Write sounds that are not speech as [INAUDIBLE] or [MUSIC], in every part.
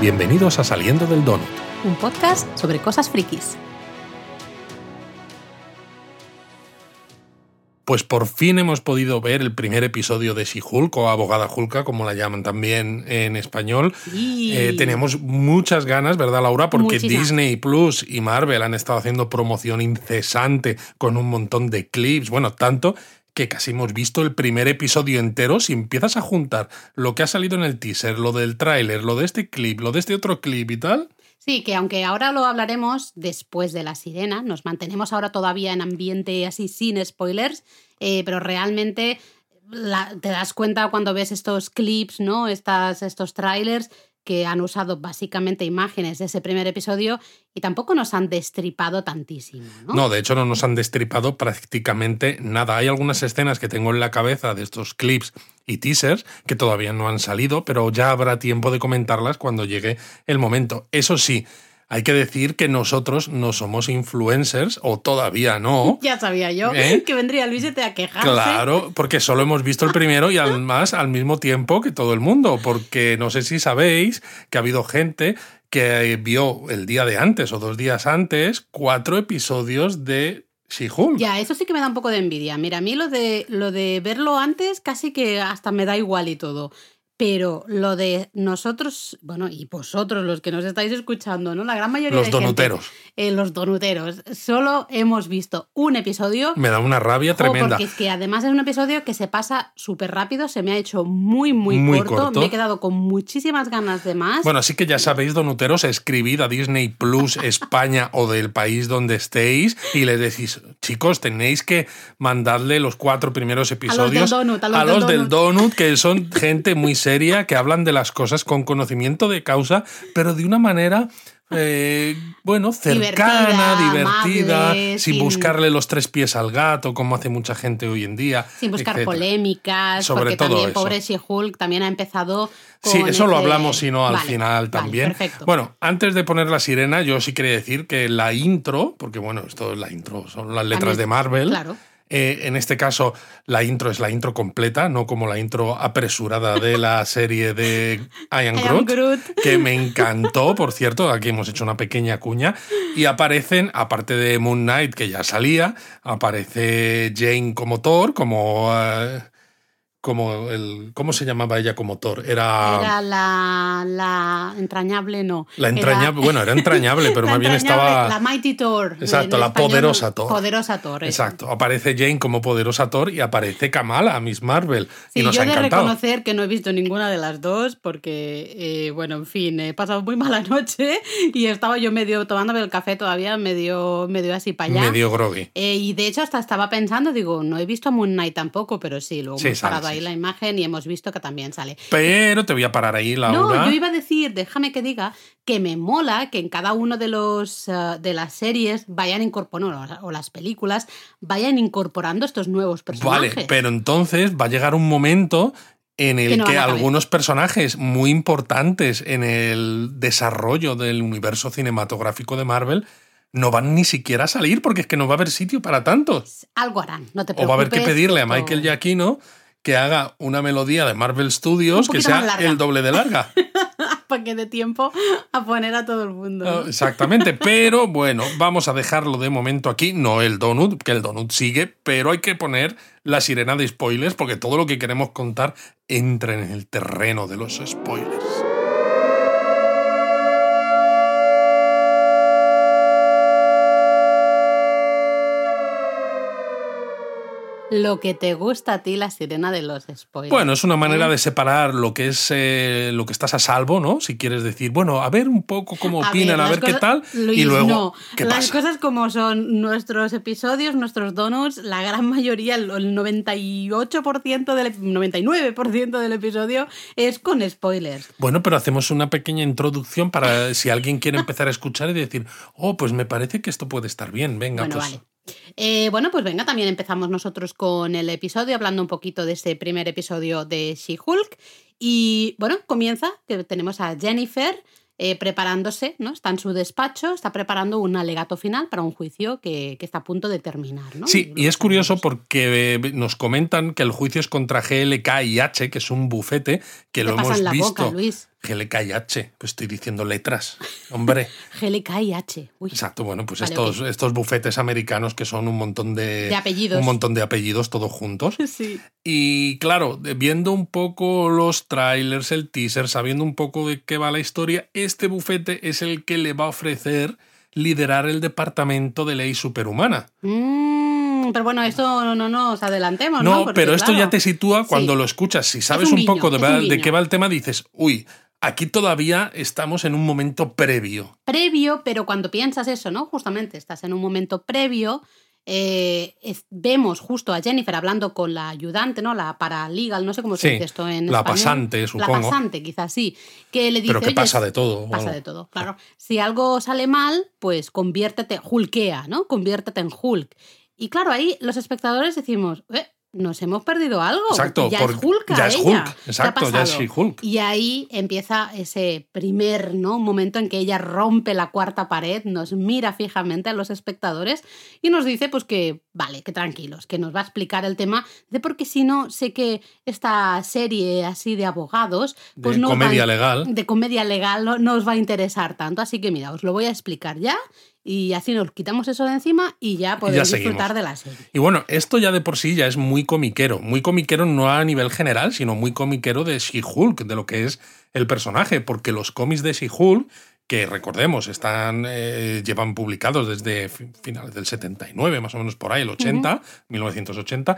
Bienvenidos a Saliendo del Donut. Un podcast sobre cosas frikis. Pues por fin hemos podido ver el primer episodio de She-Hulk o Abogada Hulka, como la llaman también en español. Sí. Eh, tenemos muchas ganas, ¿verdad, Laura? Porque Muchísimas. Disney Plus y Marvel han estado haciendo promoción incesante con un montón de clips. Bueno, tanto que casi hemos visto el primer episodio entero. Si empiezas a juntar lo que ha salido en el teaser, lo del tráiler, lo de este clip, lo de este otro clip y tal. Sí, que aunque ahora lo hablaremos después de la sirena, nos mantenemos ahora todavía en ambiente así sin spoilers, eh, pero realmente te das cuenta cuando ves estos clips, ¿no? Estas, estos trailers que han usado básicamente imágenes de ese primer episodio y tampoco nos han destripado tantísimo, ¿no? De hecho no nos han destripado prácticamente nada. Hay algunas escenas que tengo en la cabeza de estos clips y teasers que todavía no han salido, pero ya habrá tiempo de comentarlas cuando llegue el momento. Eso sí, hay que decir que nosotros no somos influencers, o todavía no. [LAUGHS] Ya sabía yo ¿Eh? [LAUGHS] que vendría Luisete a quejarse. Claro, porque solo hemos visto el primero y además [LAUGHS] al mismo tiempo que todo el mundo, porque no sé si sabéis que ha habido gente que vio el día de antes o dos días antes cuatro episodios de She-Hulk. Ya, eso sí que me da un poco de envidia. Mira, a mí lo de, lo de verlo antes casi que hasta me da igual y todo. Pero lo de nosotros, bueno, y vosotros, los que nos estáis escuchando, ¿no? La gran mayoría Los de gente, donuteros. eh, los donuteros. Solo hemos visto un episodio. Me da una rabia tremenda. porque es que además es un episodio que se pasa súper rápido, se me ha hecho muy, muy, Muy corto. corto. Me he quedado con muchísimas ganas de más. Bueno, así que ya sabéis, donuteros, escribid a Disney Plus [LAUGHS] España o del país donde estéis y les decís, chicos, tenéis que mandarle los cuatro primeros episodios donut, a los del del donut, que son gente muy seria, [LAUGHS] que hablan de las cosas con conocimiento de causa, pero de una manera... eh, bueno, cercana, Divertida, divertida, amable, sin sin- buscarle los tres pies al gato, como hace mucha gente hoy en día. sin buscar etcétera. polémicas, Sobre porque todo también eso. pobre She-Hulk también ha empezado con Sí, eso lo hablamos, si no, al Vale, final vale, también. perfecto. Bueno, antes de poner la sirena, yo sí quería decir que la intro, porque bueno, esto es la intro, son las letras de Marvel. Claro. Eh, en este caso, la intro es la intro completa, no como la intro apresurada de la [LAUGHS] serie de I am Groot, Groot. que me encantó, por cierto. Aquí hemos hecho una pequeña cuña. Y aparecen, aparte de Moon Knight, que ya salía, aparece Jane como Thor, como. eh, como el, ¿Cómo se llamaba ella como Thor? Era la, la entrañable, no. La Era- entrañable, bueno, era entrañable, pero [LAUGHS] más bien estaba. La Mighty Thor. Exacto, la español, poderosa Thor. Poderosa Thor. eso. Exacto, aparece Jane como poderosa Thor y aparece Kamala, Miss Marvel. Sí, y nos yo ha de encantado. reconocer que no he visto ninguna de las dos porque, eh, bueno, en fin, he pasado muy mala [LAUGHS] noche y estaba yo medio tomándome el café todavía, medio, medio así para allá. Medio groggy. Eh, y de hecho hasta estaba pensando, digo, no he visto Moon Knight tampoco, pero sí, luego parado sí, ahí la imagen y hemos visto que también sale. Pero te voy a parar ahí, Laura. No, yo iba a decir, déjame que diga, que me mola que en cada uno de los eh, de las series vayan incorporando, o las películas, vayan incorporando estos nuevos personajes. Vale, pero entonces va a llegar un momento en Que el no que algunos personajes muy importantes en el desarrollo del universo cinematográfico de Marvel no van ni siquiera a salir porque es que no va a haber sitio para tantos. Algo harán, no te O preocupes. va a haber que pedirle a Michael Giacchino que haga una melodía de Marvel Studios que sea el doble de larga. [LAUGHS] para que dé tiempo a poner a todo el mundo. No, Exactamente, pero bueno, vamos a dejarlo de momento aquí, no el donut, que el donut sigue, pero hay que poner la sirena de spoilers porque todo lo que queremos contar entra en el terreno de los spoilers. Lo que te gusta a ti, la sirena de los spoilers. Bueno, es una manera ¿eh? de separar lo que es eh, lo que estás a salvo, ¿no? Si quieres decir, bueno, a ver un poco cómo A opinan, a ver qué tal, Luis, y luego no. qué Las pasa. cosas como son nuestros episodios, nuestros donuts, la gran mayoría, el el 98% del, 99% del episodio es con spoilers. Bueno, pero hacemos una pequeña introducción para si alguien quiere empezar a escuchar y decir, oh, pues me parece que esto puede estar bien, venga, bueno, pues. vale. Eh, bueno, pues venga, también empezamos nosotros con el episodio, hablando un poquito de este primer episodio de She-Hulk. Y bueno, comienza que tenemos a Jennifer eh, preparándose, ¿no? Está en su despacho, está preparando un alegato final para un juicio que, que está a punto de terminar, ¿no? Sí, y es curioso porque eh, nos comentan que el juicio es contra GLK y H, que es un bufete que ¿Qué lo hemos en la visto. boca, Luis? GLKIH, pues estoy diciendo letras, hombre. [LAUGHS] GLKIH. Uy. Exacto, bueno, pues Vale, estos, estos bufetes americanos que son un montón de, De apellidos. Un montón de apellidos todos juntos. [LAUGHS] Sí. Y claro, viendo un poco los trailers, el teaser, sabiendo un poco de qué va la historia, este bufete es el que le va a ofrecer liderar el departamento de ley superhumana. Mm, pero bueno, esto no, no nos adelantemos, ¿no? No, Porque, pero esto claro, ya te sitúa cuando Sí. lo escuchas. Si sabes un un, guiño, poco de, va- qué va el tema, dices, uy, aquí todavía estamos en un momento previo. Previo, pero cuando piensas eso, ¿no? Justamente estás en un momento previo. eh, es- vemos justo a Jennifer hablando con la ayudante, ¿no? La paralegal, no sé cómo se Sí, dice esto en la español. pasante, La supongo. pasante, quizás sí. Que le dice, Pero que "Oye, pasa de todo. Pasa bueno. de todo, claro. Si algo sale mal, pues conviértete, hulkea, ¿no? Conviértete en Hulk. Y claro, ahí los espectadores decimos, "Eh, nos hemos perdido algo. Exacto, ya por- es Hulk. ya es. Hulk, ¿Qué ha exacto, ya es pasado?". She-Hulk. Y ahí empieza ese primer ¿no? momento en que ella rompe la cuarta pared, nos mira fijamente a los espectadores y nos dice pues que, vale, que tranquilos, que nos va a explicar el tema de porque si no, sé que esta serie así de abogados, pues de no os va comedia legal. de comedia legal no, no os va a interesar tanto, así que mira, os lo voy a explicar ya y así nos quitamos eso de encima y ya podéis seguimos. disfrutar de la serie. Y bueno, esto ya de por sí ya es muy comiquero. Muy comiquero no a nivel general, sino muy comiquero de She-Hulk, de lo que es el personaje, porque los cómics de She-Hulk, que recordemos, están eh, llevan publicados desde fi- finales del 79, más o menos por ahí, el 80, 1980,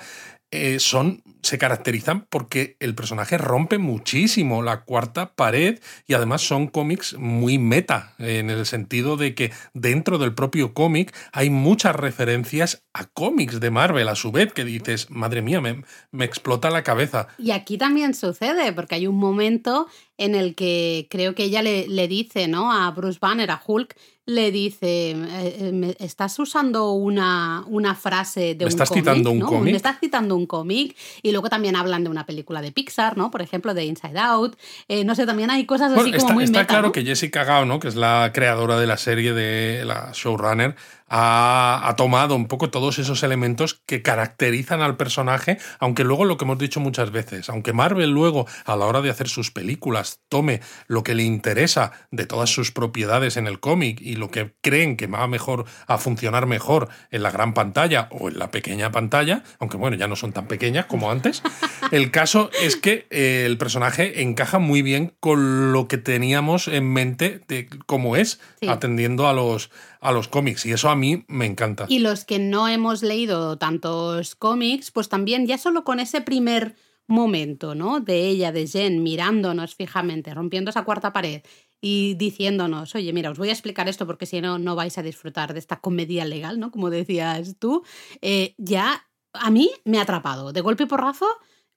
eh, son, se caracterizan porque el personaje rompe muchísimo la cuarta pared y además son cómics muy meta, en el sentido de que dentro del propio cómic hay muchas referencias a cómics de Marvel a su vez, que dices, madre mía, me, me explota la cabeza. Y aquí también sucede, porque hay un momento en el que creo que ella le, le dice, ¿no? A Bruce Banner, a Hulk, le dice, eh, eh, estás usando una, una frase de ¿Me un estás cómic, citando un ¿no? cómic? Me estás citando un cómic. Y luego también hablan de una película de Pixar, ¿no? Por ejemplo, de Inside Out. Eh, no sé, también hay cosas así Bueno, como está, muy está meta, claro ¿no? que Jessica Gao, ¿no? que es la creadora de la serie de la showrunner, ha, ha tomado un poco todos esos elementos que caracterizan al personaje, aunque luego lo que hemos dicho muchas veces, aunque Marvel luego a la hora de hacer sus películas tome lo que le interesa de todas sus propiedades en el cómic y lo que creen que va mejor a funcionar mejor en la gran pantalla o en la pequeña pantalla, aunque bueno, ya no son tan pequeñas como antes, [LAUGHS] el caso es que eh, el personaje encaja muy bien con lo que teníamos en mente de cómo es, Sí. atendiendo a los, a los cómics. Y eso a mí me encanta. Y los que no hemos leído tantos cómics, pues también ya solo con ese primer momento, ¿no? De ella, de Jen, mirándonos fijamente, rompiendo esa cuarta pared y diciéndonos, oye, mira, os voy a explicar esto porque si no, no vais a disfrutar de esta comedia legal, ¿no? Como decías tú, eh, ya a mí me ha atrapado. De golpe y porrazo,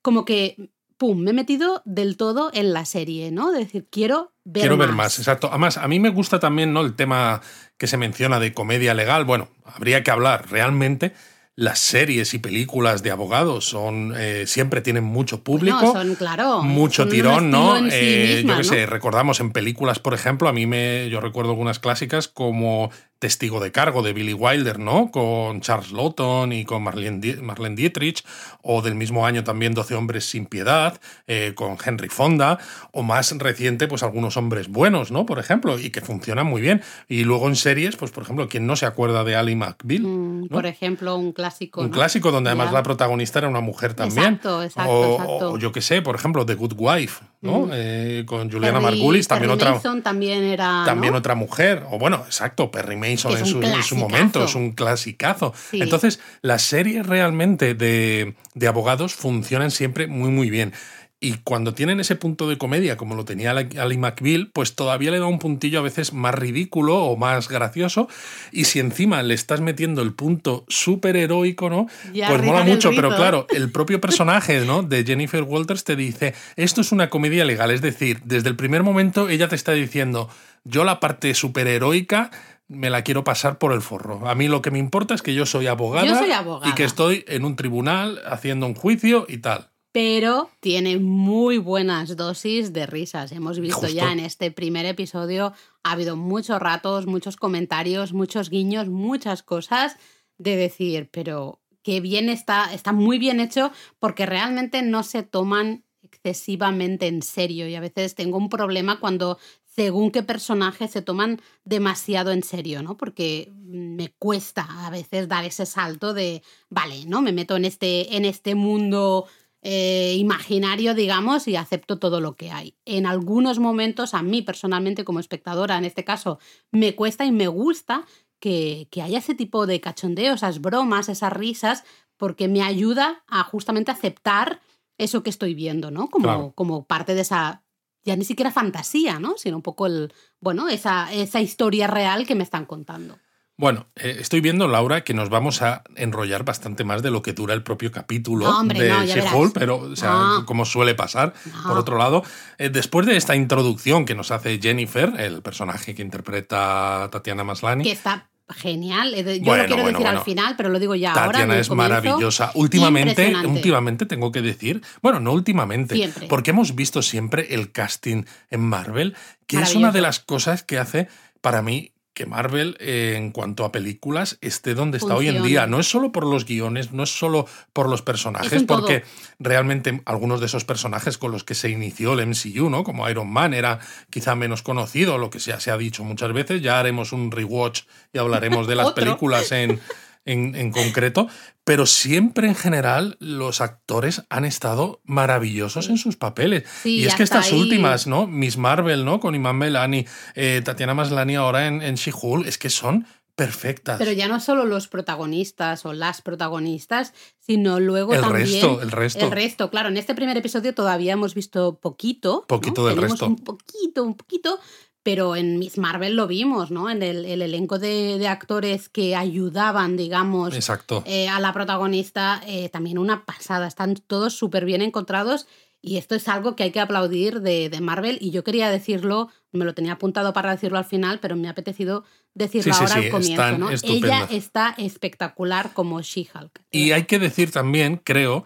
como que, ¡pum!, me he metido del todo en la serie, ¿no? De decir, quiero ver Quiero más. ver más, exacto. Además, a mí me gusta también ¿no? el tema que se menciona de comedia legal. Bueno, habría que hablar realmente. Las series y películas de abogados son eh, siempre tienen mucho público. No, son, claro. mucho son tirón, ¿no? sí Eh, misma, yo qué ¿no? sé, recordamos en películas, por ejemplo, a mí me, yo recuerdo algunas clásicas como Testigo de cargo de Billy Wilder, ¿no? Con Charles Lawton y con Marlene, Die- Marlene Dietrich, o del mismo año también 12 hombres sin piedad, eh, con Henry Fonda, o más reciente, pues algunos hombres buenos, ¿no? Por ejemplo, y que funcionan muy bien. Y luego en series, pues por ejemplo, ¿quién no se acuerda de Ali McBeal? Mm, ¿no? Por ejemplo, un clásico. Un ¿no? clásico donde además la protagonista era una mujer también. Exacto, exacto, o, exacto. o yo qué sé, por ejemplo, The Good Wife, ¿no? Mm. Eh, con Juliana Perry- Margulis, también Perry otra, Mason también era. también ¿no? otra mujer. O bueno, exacto, Perry Mason en su, en su clasicazo. momento, es un clasicazo. Sí. Entonces, las series realmente de, de abogados funcionan siempre muy, muy bien. Y cuando tienen ese punto de comedia, como lo tenía Ali McBeal, pues todavía le da un puntillo a veces más ridículo o más gracioso. Y si encima le estás metiendo el punto súper heroico, ¿no? Ya pues mola mucho, pero claro, el [LAUGHS] propio personaje ¿no? de Jennifer Walters te dice, esto es una comedia legal, es decir, desde el primer momento ella te está diciendo, yo la parte superheroica me la quiero pasar por el forro. A mí lo que me importa es que yo soy abogada, Yo soy abogada. y que estoy en un tribunal haciendo un juicio y tal. Pero tiene muy buenas dosis de risas. Hemos visto Justo. ya en este primer episodio, ha habido muchos ratos, muchos comentarios, muchos guiños, muchas cosas de decir, pero qué bien está, está muy bien hecho porque realmente no se toman excesivamente en serio y a veces tengo un problema cuando según qué personajes se toman demasiado en serio, ¿no? Porque me cuesta a veces dar ese salto de, vale, ¿no? Me meto en este, en este mundo eh, imaginario, digamos, y acepto todo lo que hay. En algunos momentos, a mí personalmente como espectadora, en este caso, me cuesta y me gusta que, que haya ese tipo de cachondeo, esas bromas, esas risas, porque me ayuda a justamente aceptar eso que estoy viendo, ¿no? Como, Claro. como parte de esa, ya ni siquiera fantasía, ¿no? Sino un poco el, bueno, esa, esa historia real que me están contando. Bueno, eh, estoy viendo, Laura, que nos vamos a enrollar bastante más de lo que dura el propio capítulo No, hombre, de no, She-Hulk, pero, o sea, No. como suele pasar. Por otro lado, eh, después de esta introducción que nos hace Jennifer, el personaje que interpreta Tatiana Maslany, Que está genial. eh, Yo Bueno, lo quiero bueno, decir bueno. al final, pero lo digo ya ahora. Tatiana es comienzo. maravillosa. Últimamente, últimamente tengo que decir, bueno, no últimamente, Siempre. porque hemos visto siempre el casting en Marvel, que es una de las cosas que hace para mí que Marvel, eh, en cuanto a películas, esté donde está hoy en día. No es solo por los guiones, no es solo por los personajes, todo. porque realmente algunos de esos personajes con los que se inició el MCU, ¿no? Como Iron Man, era quizá menos conocido, lo que ya se ha dicho muchas veces. Ya haremos un rewatch y hablaremos de las [LAUGHS] películas en, en, en concreto, pero siempre en general los actores han estado maravillosos en sus papeles. Sí, y es que estas ahí- últimas, ¿no? Miss Marvel, ¿no? Con Iman Melani, eh, Tatiana Maslany ahora en, en She-Hulk, es que son perfectas. Pero ya no solo los protagonistas o las protagonistas, sino luego El también resto, el resto. El resto, claro. En este primer episodio todavía hemos visto poquito. ¿no? Poquito del Tenemos resto. Un poquito, un poquito. Pero en Miss Marvel lo vimos, ¿no? En el, el elenco de, de actores que ayudaban, digamos, Exacto. eh, a la protagonista, eh, también una pasada. Están todos súper bien encontrados y esto es algo que hay que aplaudir de, de Marvel. Y yo quería decirlo, me lo tenía apuntado para decirlo al final, pero me ha apetecido decirlo Sí, ahora sí, al comienzo. ¿no? Ella está espectacular como She-Hulk. Y hay que decir también, creo,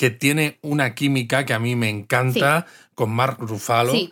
que tiene una química que a mí me encanta con Mark Ruffalo Sí,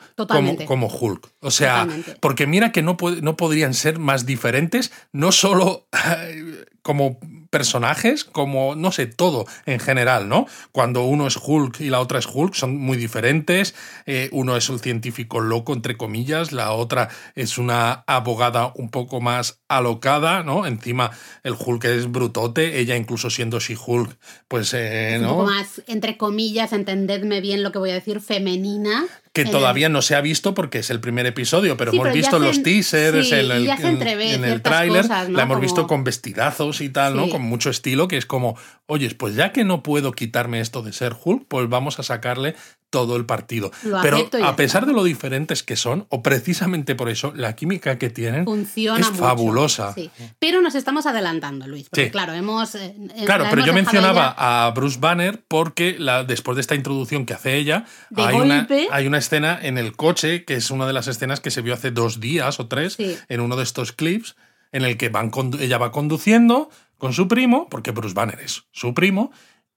como, Hulk. O sea, Totalmente. porque mira que no, no podrían ser más diferentes, no solo [LAUGHS] como personajes, como, no sé, todo en general, ¿no? Cuando uno es Hulk y la otra es Hulk, son muy diferentes. Eh, uno es un científico loco, entre comillas, la otra es una abogada un poco más alocada, ¿no? Encima el Hulk es brutote, ella incluso siendo She-Hulk, pues, eh, Un ¿no? poco más, entre comillas, entendedme bien lo que voy a decir, femenina. Que el- todavía no se ha visto porque es el primer episodio, pero Sí, hemos pero visto se- los teasers, sí, en el, entrevé en tráiler, ¿no? la hemos Como- visto con vestidazos y tal, ¿no? Con mucho estilo, que es como, oyes, pues ya que no puedo quitarme esto de ser Hulk, pues vamos a sacarle todo el partido. Lo pero a pesar de lo diferentes que son, o precisamente por eso, la química que tienen Funciona es mucho, fabulosa. sí. Pero nos estamos adelantando, Luis. Porque Sí. claro, hemos. eh, eh, Claro, la pero hemos yo mencionaba a Bruce Banner porque la, después de esta introducción que hace ella, De hay una, hay una escena en el coche, que es una de las escenas que se vio hace dos días o tres, Sí. en uno de estos clips, en el que van ella va conduciendo con su primo, porque Bruce Banner es su primo,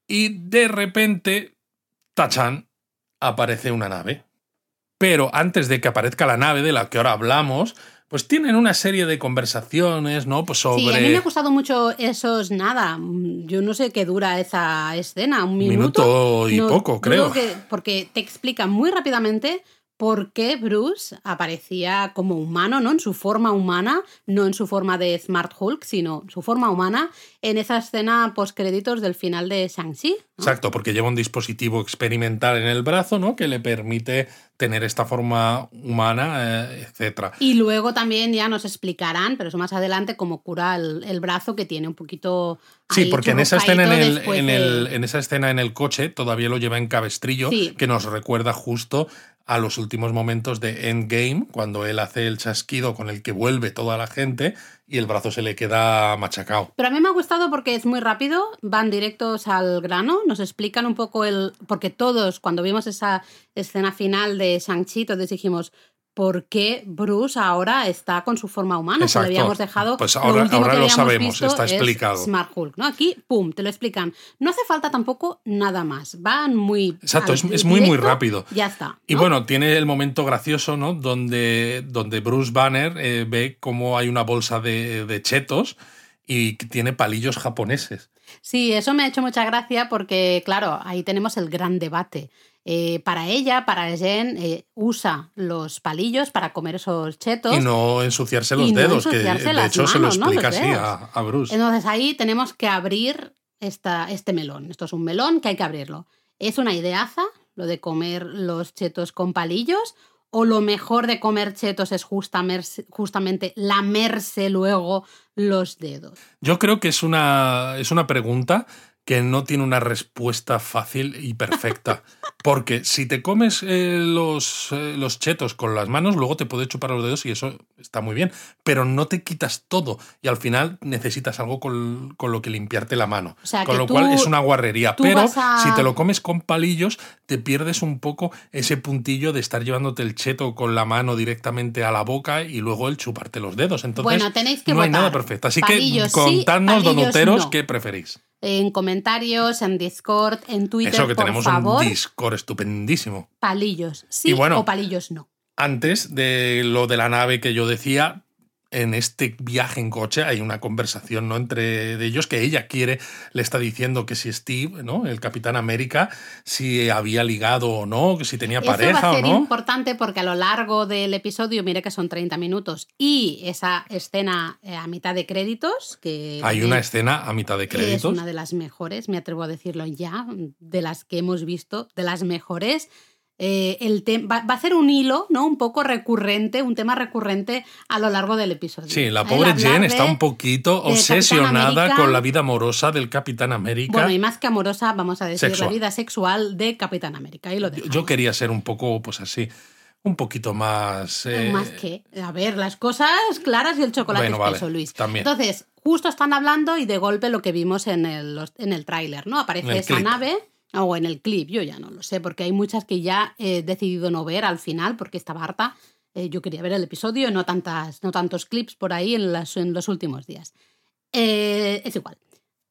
y de repente, tachan, aparece una nave. Pero antes de que aparezca la nave de la que ahora hablamos, pues tienen una serie de conversaciones, ¿no? Pues sobre... Sí, a mí me ha gustado mucho esos nada. Yo no sé qué dura esa escena, un minuto. Minuto y poco, creo. que- porque te explica muy rápidamente por qué Bruce aparecía como humano, ¿no? En su forma humana, no en su forma de Smart Hulk, sino su forma humana, en esa escena post-créditos del final de Shang-Chi. ¿no? Exacto, porque lleva un dispositivo experimental en el brazo, ¿no? Que le permite tener esta forma humana, eh, etcétera. Y luego también ya nos explicarán, pero eso más adelante, cómo cura el, el brazo que tiene un poquito. Sí, porque en esa escena en el, en, de- el- en esa escena en el coche todavía lo lleva en cabestrillo, Sí. que nos recuerda justo a los últimos momentos de Endgame, cuando él hace el chasquido con el que vuelve toda la gente y el brazo se le queda machacado. Pero a mí me ha gustado porque es muy rápido, van directos al grano, nos explican un poco el... Porque todos, cuando vimos esa escena final de Shang-Chi, dijimos, ¿por qué Bruce ahora está con su forma humana? Exacto. lo habíamos dejado... Pues ahora- que lo sabemos, está es explicado. Smart Hulk, ¿no? Aquí, pum, te lo explican. No hace falta tampoco nada más, van muy... Exacto, es- es muy, muy rápido. Ya está. Y ¿no? bueno, tiene el momento gracioso, ¿no? Donde, donde Bruce Banner eh, ve cómo hay una bolsa de, de chetos y que tiene palillos japoneses. Sí, eso me ha hecho mucha gracia porque, claro, ahí tenemos el gran debate. Eh, para ella, para Jen, eh, usa los palillos para comer esos chetos. Y no ensuciarse los dedos, que de hecho se lo explica así a, Bruce. Entonces ahí tenemos que abrir esta, este melón. Esto es un melón que hay que abrirlo. ¿Es una ideaza lo de comer los chetos con palillos? ¿O lo mejor de comer chetos es justamente lamerse luego los dedos? Yo creo que es una, es una pregunta que no tiene una respuesta fácil y perfecta. [LAUGHS] Porque si te comes eh, los, eh, los, chetos con las manos, luego te puede chupar los dedos y eso está muy bien. Pero no te quitas todo y al final necesitas algo con, lo que limpiarte la mano. con lo cual es una guarrería. Pero si te lo comes con palillos, te pierdes un poco ese puntillo de estar llevándote el cheto con la mano directamente a la boca y luego el chuparte los dedos. Entonces bueno, tenéis que no hay nada perfecto. Así que contadnos, donoteros, qué preferís en comentarios, en Discord, en Twitter. Eso que tenemos un Discord estupendísimo. Palillos, sí o palillos no. Antes de lo de la nave que yo decía, en este viaje en coche hay una conversación ¿no? entre ellos que ella quiere, le está diciendo que si Steve, ¿no? el Capitán América, si había ligado o no, que si tenía pareja va a ser o no. importante porque a lo largo del episodio, mire que son 30 minutos, y esa escena eh, a mitad de créditos, que... Hay una escena a mitad de créditos. Es una de las mejores, me atrevo a decirlo ya, de las que hemos visto, de las mejores eh, el va, va, a ser un hilo, ¿no? Un poco recurrente, un tema recurrente a lo largo del episodio. Sí, la pobre Jen está un poquito obsesionada con la vida amorosa del Capitán América. Bueno, y más que amorosa, vamos a decir, la vida sexual de Capitán América. Y lo yo, quería ser un poco, pues así, un poquito más. Eh, más que. A ver, las cosas claras y el chocolate espeso, Luis. También. Entonces, justo están hablando y de golpe lo que vimos en el, en el tráiler, ¿no? Aparece esa nave o en el clip, yo ya no lo sé, porque hay muchas que ya he decidido no ver al final porque estaba harta. Eh, yo quería ver el episodio, no, tantas, no tantos clips por ahí en, en los últimos días. Eh, es igual.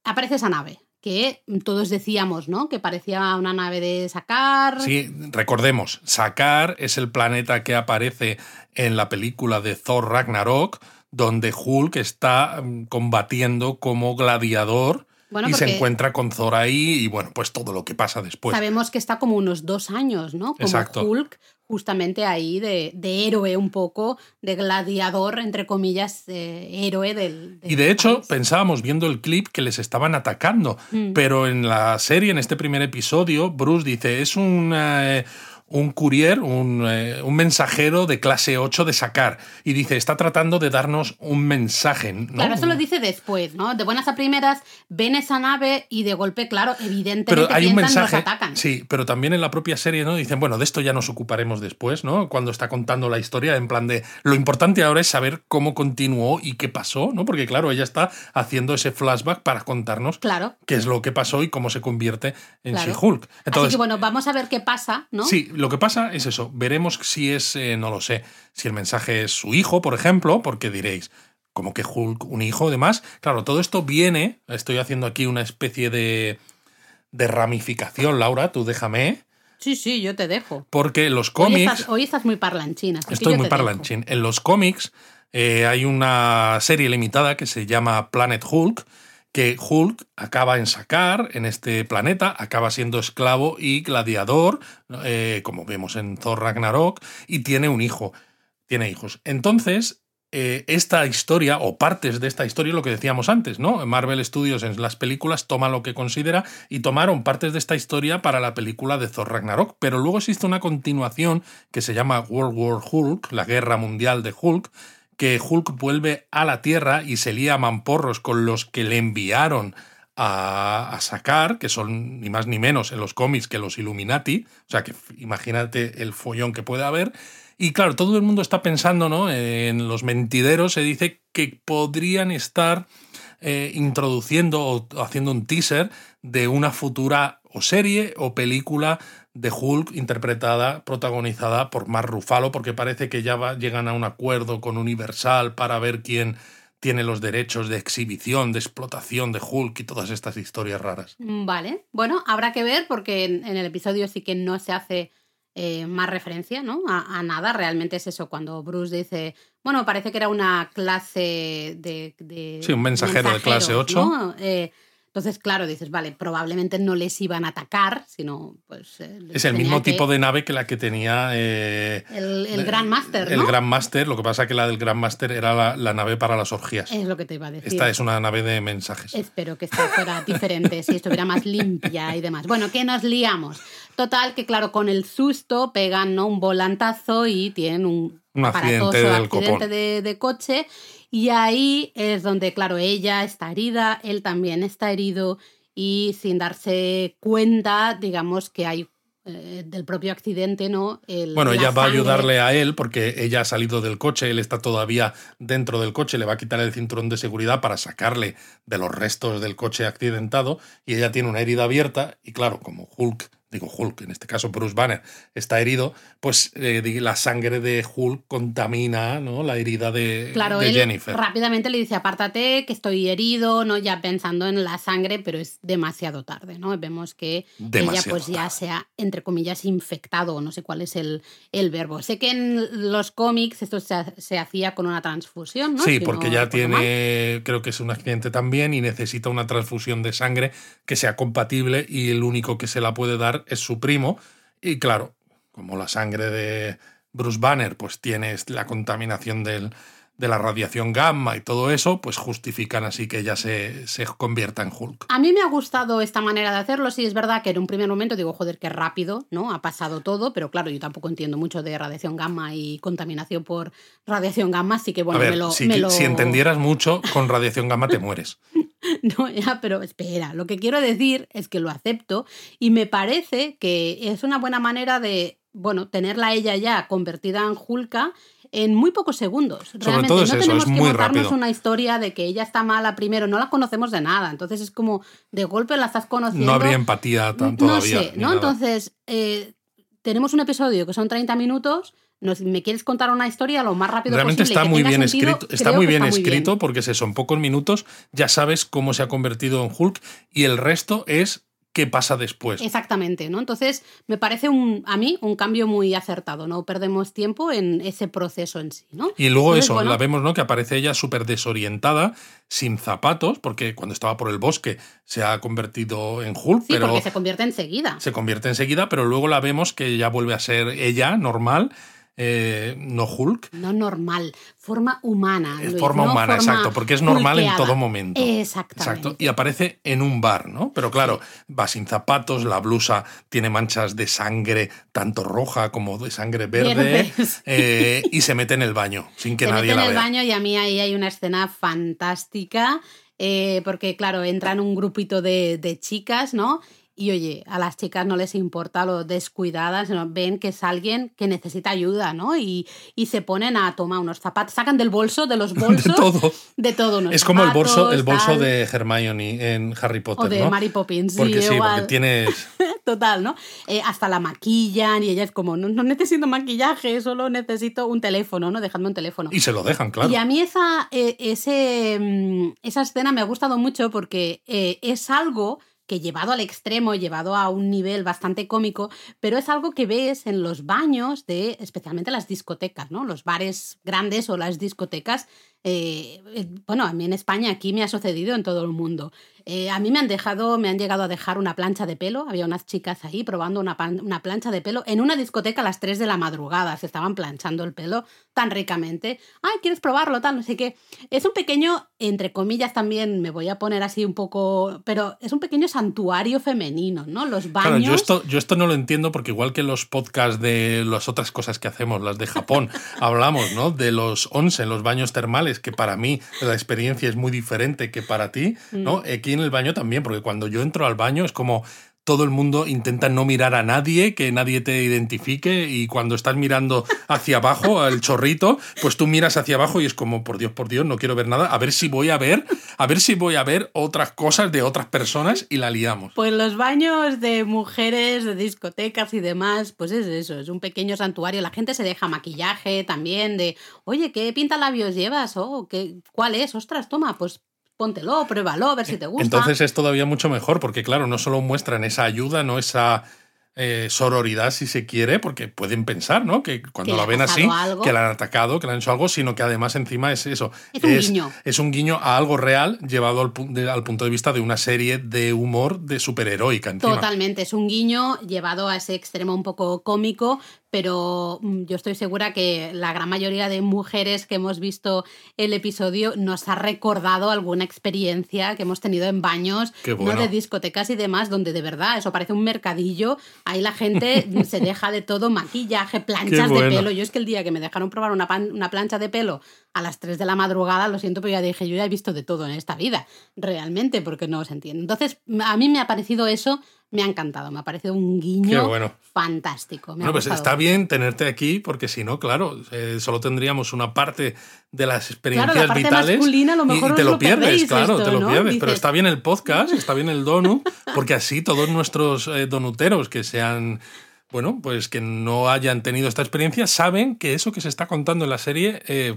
Aparece esa nave, que todos decíamos, ¿no? Que parecía una nave de Sakar. Sí, recordemos, Sakar es el planeta que aparece en la película de Thor Ragnarok, donde Hulk está mm, combatiendo como gladiador y se encuentra con Thor ahí y bueno, pues todo lo que pasa después. Sabemos que está como unos dos años, ¿no? Como Exacto. Hulk, justamente ahí de, héroe un poco, de gladiador, entre comillas, héroe del, Y de hecho, pensábamos viendo el clip que les estaban atacando, mm. pero en la serie, en este primer episodio, Bruce dice, es un... Eh, un courier, eh, un, mensajero de clase 8 de sacar. Y dice, está tratando de darnos un mensaje. ¿no? Claro, eso lo dice después, ¿no? De buenas a primeras, ven esa nave y de golpe, claro, evidentemente pero hay un mensaje, atacan. Sí, pero también en la propia serie, ¿no? Dicen, bueno, de esto ya nos ocuparemos después, ¿no? Cuando está contando la historia, en plan de, lo importante ahora es saber cómo continuó y qué pasó, ¿no? Porque claro, ella está haciendo ese flashback para contarnos claro. qué es lo que pasó y cómo se convierte en She-Hulk. Entonces, Así que bueno, vamos a ver qué pasa, ¿no? Sí, lo que pasa es eso, veremos si es, eh, no lo sé, si el mensaje es su hijo, por ejemplo, porque diréis, como que Hulk, un hijo, además, claro, todo esto viene, estoy haciendo aquí una especie de, de ramificación, Laura, tú déjame. Sí, sí, yo te dejo. Porque los cómics... Hoy estás, muy parlanchín. Estoy muy parlanchín. En los cómics eh, hay una serie limitada que se llama Planet Hulk, que Hulk acaba en sacar en este planeta, acaba siendo esclavo y gladiador, eh, como vemos en Thor Ragnarok, y tiene un hijo, tiene hijos. Entonces, eh, esta historia, o partes de esta historia, lo que decíamos antes, ¿no? Marvel Studios en las películas toma lo que considera y tomaron partes de esta historia para la película de Thor Ragnarok, pero luego existe una continuación que se llama World War Hulk, la Guerra Mundial de Hulk, que Hulk vuelve a la Tierra y se lía a mamporros con los que le enviaron a, sacar, que son ni más ni menos en los cómics que los Illuminati, o sea que imagínate el follón que puede haber. Y claro, todo el mundo está pensando, ¿no? En los mentideros se dice que podrían estar eh, introduciendo o haciendo un teaser de una futura o serie o película de Hulk interpretada, protagonizada por Mark Ruffalo, porque parece que ya llegan a un acuerdo con Universal para ver quién tiene los derechos de exhibición, de explotación de Hulk y todas estas historias raras. Mm, vale, bueno, habrá que ver porque en, el episodio sí que no se hace eh, más referencia ¿no? A, nada. Realmente es eso, cuando Bruce dice, bueno, parece que era una clase de... sí, un mensajero, de clase 8. Entonces, claro, dices, vale, probablemente no les iban a atacar, sino pues... Eh, es el mismo tipo de nave que la que tenía... Eh, el, el Grandmaster, ¿no? El Grandmaster, lo que pasa que la del Grandmaster era la, nave para las orgías. Es lo que te iba a decir. Esta es una nave de mensajes. Espero que esta fuera [LAUGHS] diferente, si estuviera más limpia y demás. Bueno, ¿qué nos liamos? Total, que claro, con el susto pegan ¿no? un volantazo y tienen un, un accidente, accidente de, de coche y ahí es donde, claro, ella está herida, él también está herido y sin darse cuenta, digamos que hay eh, del propio accidente, ¿no? bueno, ella va a ayudarle a él porque ella ha salido del coche, él está todavía dentro del coche, le va a quitar el cinturón de seguridad para sacarle de los restos del coche accidentado y ella tiene una herida abierta y claro, como Hulk digo Hulk, en este caso Bruce Banner, está herido, pues eh, la sangre de Hulk contamina ¿no? la herida de, claro, de Jennifer. Rápidamente le dice, apártate, que estoy herido, ¿no? Ya pensando en la sangre, pero es demasiado tarde, ¿no? Vemos que ella pues ya se ha, entre comillas, infectado, no sé cuál es el, el verbo. Sé que en los cómics esto se, hacía con una transfusión, ¿no? Sí, porque ya tiene, creo que es un accidente también y necesita una transfusión de sangre que sea compatible y el único que se la puede dar es su primo. Y claro, como la sangre de Bruce Banner pues tiene la contaminación del, de la radiación gamma y todo eso, pues justifican así que ella se, se, convierta en Hulk. A mí me ha gustado esta manera de hacerlo. Sí, es verdad que en un primer momento digo, joder, qué rápido, ¿no? Ha pasado todo, pero claro, yo tampopo entiendo mucho de radiación gamma y contaminación por radiación gamma, así que bueno, me, lo, si, si entendieras mucho, con radiación gamma te mueres. [LAUGHS] No, ya, pero espera, lo que quiero decir es que lo acepto y me parece que es una buena manera de, bueno, tenerla ella ya convertida en Hulka en muy pocos segundos. Realmente todo no tenemos que montarnos una historia de que ella está mala primero, no la conocemos de nada. Entonces es como de golpe la estás conociendo. No habría empatía tan todavía. No sé, ¿no? Entonces, eh, tenemos un episodio que son 30 minutos me quieres contar una historia lo más rápido Realmente posible. está muy bien escrito, está muy bien escrito porque se son pocos minutos, ya sabes cómo se ha convertido en Hulk y el resto es qué pasa después. Exactamente, ¿no? Entonces, me parece un, a mí un cambio muy acertado, no perdemos tiempo en ese proceso en sí, ¿no? Y luego eso, la vemos, ¿no? Que aparece ella súper desorientada, sin zapatos, porque cuando estaba por el bosque se ha convertido en Hulk, sí, pero... porque se convierte enseguida. Se convierte enseguida, pero luego la vemos que ya vuelve a ser ella, normal, eh, no Hulk. No normal, forma humana. forma humana, exacto, porque es normal en todo momento. Exactamente. Exacto. Y aparece en un bar, ¿no? Pero claro, va sin zapatos, la blusa tiene manchas de sangre, tanto roja como de sangre verde, eh, y se mete en el baño, sin que nadie la vea. en el baño y a mí ahí hay una escena fantástica. Eh, porque claro, entran un grupito de, de chicas, ¿no? Y oye, a las chicas no les importa lo descuidadas, sino ven que es alguien que necesita ayuda, ¿no? Y, y se ponen a tomar unos zapatos, sacan del bolso, de los [LAUGHS] bolsos. De todo. De todo. Es como el bolso, el bolso de Hermione en Harry Potter. O de Mary Poppins. Porque sí, porque tienes. [LAUGHS] Total, ¿no? Eh, hasta la maquillan y ella es como, no, necesito maquillaje, solo necesito un teléfono, ¿no? Dejadme un teléfono. Y se lo dejan, claro. Y a mí esa, eh, ese, mm, esa escena me ha gustado mucho porque eh, es algo que llevado al extremo, llevado a un nivel bastante cómico, pero es algo que ves en los baños de especialmente las discotecas, ¿no? Los bares grandes o las discotecas eh, eh, bueno, a mí en España aquí me ha sucedido en todo el mundo. Eh, a mí me han dejado, me han llegado a dejar una plancha de pelo. Había unas chicas ahí probando una, plancha de pelo en una discoteca a las 3 de la madrugada. Se estaban planchando el pelo tan ricamente. Ay, ¿quieres probarlo? Tal, no sé qué. Es un pequeño, entre comillas también, me voy a poner así un poco, pero es un pequeño santuario femenino, ¿no? Los baños. Claro, yo esto, yo esto no lo entiendo porque igual que los podcasts de las otras cosas que hacemos, las de Japón, [LAUGHS] hablamos, ¿no? De los onsen, los baños termales que para mí la experiencia es muy diferente que para ti, ¿no? Mm. Aquí en el baño también, porque cuando yo entro al baño es como todo el mundo intenta no mirar a nadie, que nadie te identifique y cuando estás mirando hacia abajo al chorrito, pues tú miras hacia abajo y es como, por Dios, por Dios, no quiero ver nada, a ver si voy a ver, a ver si voy a ver otras cosas de otras personas y la liamos. Pues los baños de mujeres, de discotecas y demás, pues es eso, es un pequeño santuario, la gente se deja maquillaje también de, oye, ¿qué pinta labios llevas? Oh, ¿qué, ¿cuál es? Ostras, toma, pues póntelo, pruébalo, a ver si te gusta. Entonces es todavía mucho mejor, porque claro, no solo muestran esa ayuda, no esa eh, sororidad, si se quiere, porque pueden pensar, ¿no? Que cuando la ven así, algo. que la han atacado, que le han hecho algo, sino que además encima es eso. Es un guiño. es un guiño a algo real llevado al, pu- de- al punto de vista de una serie de humor de superheroica encima. Totalmente, es un guiño llevado a ese extremo un poco cómico, pero mm, yo estoy segura que la gran mayoría de mujeres que hemos visto el episodio nos ha recordado alguna experiencia que hemos tenido en baños, no de discotecas y demás, donde de verdad eso parece un mercadillo, ahí la gente [LAUGHS] se deja de todo, maquillaje, planchas de pelo. Yo es que el día que me dejaron probar una, pan- una plancha de pelo a las 3 de la madrugada, lo siento, pero ya dije, yo ya he visto de todo en esta vida, realmente, porque no se entiende. Entonces, a mí me ha parecido eso, me ha encantado, me ha parecido un guiño bueno. fantástico. Me Bueno, pues está bien tenerte aquí, porque si no, claro, eh, solo tendríamos una parte de las experiencias Claro, la parte vitales masculina a lo y- mejor y, os te lo lo pierdes, claro, esto, te lo ¿no? pierdes. Pero está bien el podcast, está bien el donut, porque así todos nuestros eh, donuteros que sean, bueno, pues que no hayan tenido esta experiencia, saben que eso que se está contando en la serie, eh,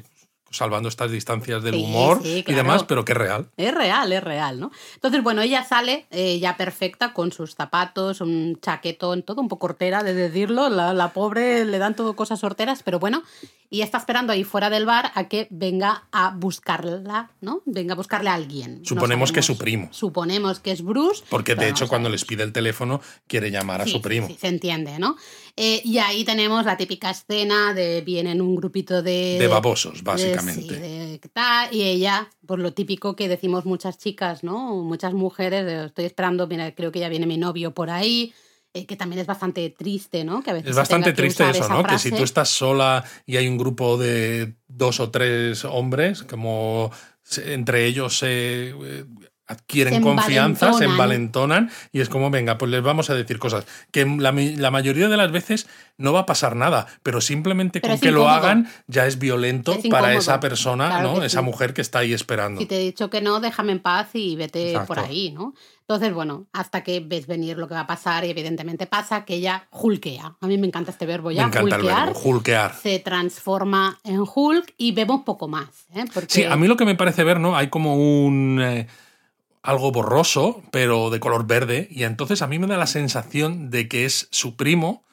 salvando estas distancias del Sí, humor sí, y demás, pero que es real. Es real, es real, ¿no? Entonces, bueno, ella sale eh, ya perfecta con sus zapatos, un chaquetón, todo un poco hortera de decirlo. La, la pobre le dan todo cosas horteras, pero bueno. Y está esperando ahí fuera del bar a que venga a buscarla, ¿no? Venga a buscarle a alguien. No Suponemos que es su primo. Suponemos que es Bruce. Porque de hecho, no cuando les pide el teléfono, quiere llamar a Sí, su primo. sí, se entiende, ¿no? Eh, y ahí tenemos la típica escena de vienen un grupito de... De babosos, de- básicamente. sí, de tal, y ella, por lo típico que decimos muchas chicas, ¿no? Muchas mujeres, estoy esperando, mira, creo que ya viene mi novio por ahí, eh, que también es bastante triste, ¿no? Que a veces Es bastante triste eso, ¿no? Que si tú estás sola y hay un grupo de dos o tres hombres, como entre ellos se eh, adquieren Se confianza, se envalentonan. y es como, venga, pues les vamos a decir cosas. Que la, mayoría de las veces no va a pasar nada, pero simplemente Pero con que lo hagan ya es violento Es para esa persona, Claro ¿no? Esa mujer que está ahí esperando. Si te he dicho que no, déjame en paz y vete Exacto. por ahí, ¿no? Entonces, bueno, hasta que ves venir lo que va a pasar y evidentemente pasa que ella hulkea. A mí me encanta este verbo Me ya, encanta hulkear. el verbo, hulkear. Se transforma en Hulk y vemos poco más. ¿eh? Porque Sí, a mí lo que me parece ver, ¿no? Hay como un. eh, algo borroso, pero de color verde. Y entonces a mí me da la sensación de que es su primo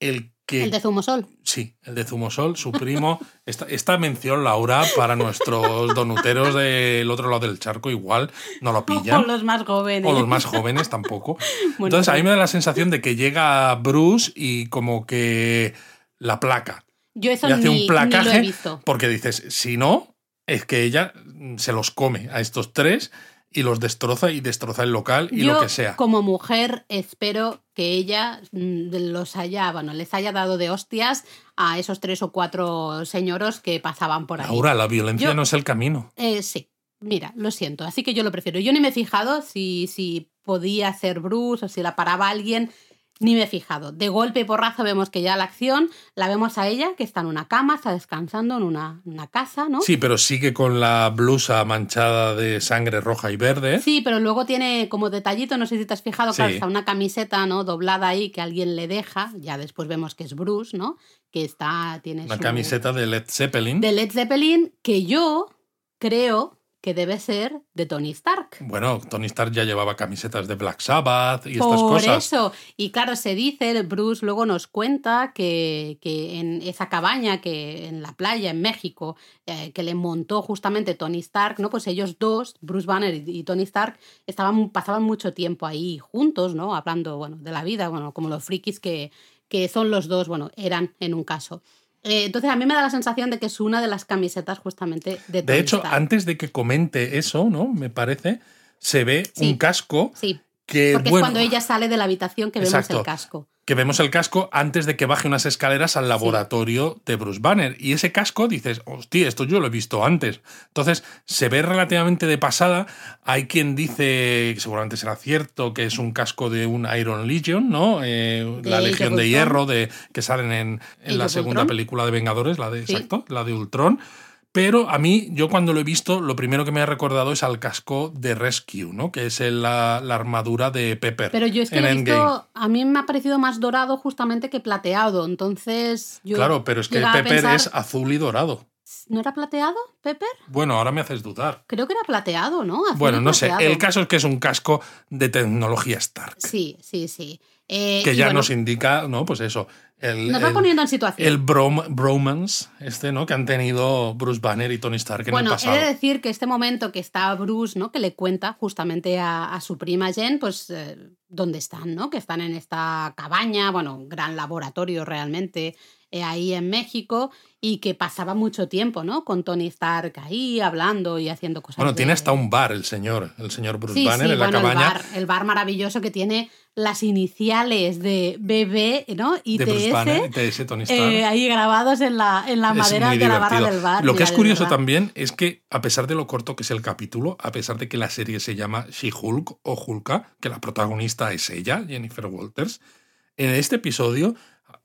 el que. el de Zumosol. Sí, el de Zumosol, su primo. [LAUGHS] esta, esta mención, Laura, para nuestros donuteros del otro lado del charco, igual no lo O pillan. los más jóvenes. O los más jóvenes tampoco. [LAUGHS] Bueno, Entonces a mí me da la sensación de que llega Bruce y como que la placa Yo eso y hace ni, un ni lo he placaje visto. porque dices, si no, es que ella se los come a estos tres y los destroza y destroza el local y Yo, lo que sea. como mujer, espero que ella mm, los haya, bueno, les haya dado de hostias a esos tres o cuatro señoros que pasaban por ahí. Laura, la violencia Yo- no es el camino. Eh, sí, mira, lo siento. Así que yo lo prefiero. Yo ni me he fijado si, si podía ser Bruce o si la paraba alguien. Ni me he fijado. De golpe y porrazo vemos que ya la acción la vemos a ella, que está en una cama, está descansando en una, una casa, ¿no? Sí, pero sigue con la blusa manchada de sangre roja y verde. Sí, pero luego tiene como detallito, no sé si te has fijado, claro, Sí. está una camiseta, ¿no? Doblada ahí que alguien le deja. Ya después vemos que es Bruce, ¿no? Que está, tiene Una su- camiseta de Led Zeppelin. de Led Zeppelin que yo creo que debe ser de Tony Stark. Bueno, Tony Stark ya llevaba camisetas de Black Sabbath y estas Por cosas. eso. Y claro, se dice, Bruce luego nos cuenta que, que en esa cabaña que en la playa en México, eh, que le montó justamente Tony Stark, ¿no? Pues ellos dos, Bruce Banner y, y Tony Stark, estaban, pasaban mucho tiempo ahí juntos, ¿no? Hablando, bueno, de la vida, bueno, como los frikis que, que son los dos, bueno, eran en un caso. Eh, entonces a mí me da la sensación de que es una de las camisetas justamente de De hecho, antes de que comente eso, ¿no? Me parece, se ve Sí. un casco Sí, que, porque bueno, es cuando ella sale de la habitación que vemos el casco. que vemos el casco antes de que baje unas escaleras al laboratorio de Bruce Banner. Y ese casco dices, hostia, esto yo lo he visto antes. Entonces, se ve relativamente de pasada. Hay quien dice, que seguramente será cierto, que es un casco de un Iron Legion, ¿no? Eh, la Legión de. Hierro de, que salen en, en la segunda Ultron. película de Vengadores, la de, Sí. exacto, la de Ultron. Pero a mí, yo cuando lo he visto, lo primero que me ha recordado es al casco de Rescue, ¿no? Que es el- la, la armadura de Pepper. Pero yo es que en he visto, a mí me ha parecido más dorado justamente que plateado, entonces yo Claro, pero es que Pepper pensar- es azul y dorado. ¿No era plateado, Pepper? Bueno, ahora me haces dudar. Creo que era plateado, ¿no? Azul Bueno, no sé. El caso es que es un casco de tecnología Stark. Sí, sí, sí. Eh, que ya bueno, nos indica, ¿no? Pues eso. El, nos va el- poniendo en situación. el brom- bromance, este, ¿no? Que han tenido Bruce Banner y Tony Stark en bueno, el he pasado. de decir que este momento que está Bruce, ¿no? Que le cuenta justamente a, a su prima Jen, pues eh, dónde están, ¿no? Que están en esta cabaña, bueno, un gran laboratorio realmente, eh, ahí en México, y que pasaba mucho tiempo, ¿no? Con Tony Stark ahí hablando y haciendo cosas. Bueno, tiene hasta un bar el señor, el señor Bruce Sí, Banner sí, en la bueno, cabaña El bar, el bar maravilloso que tiene las iniciales de BB, ¿no? de Bruce ITS. Banner, de ese Tony Stark. eh, ahí grabados en la, en la madera de la barra del bar. Lo que es curioso verdad. también es que, a pesar de lo corto que es el capítulo, a pesar de que la serie se llama She-Hulk o Hulka, que la protagonista es ella, Jennifer Walters, en este episodio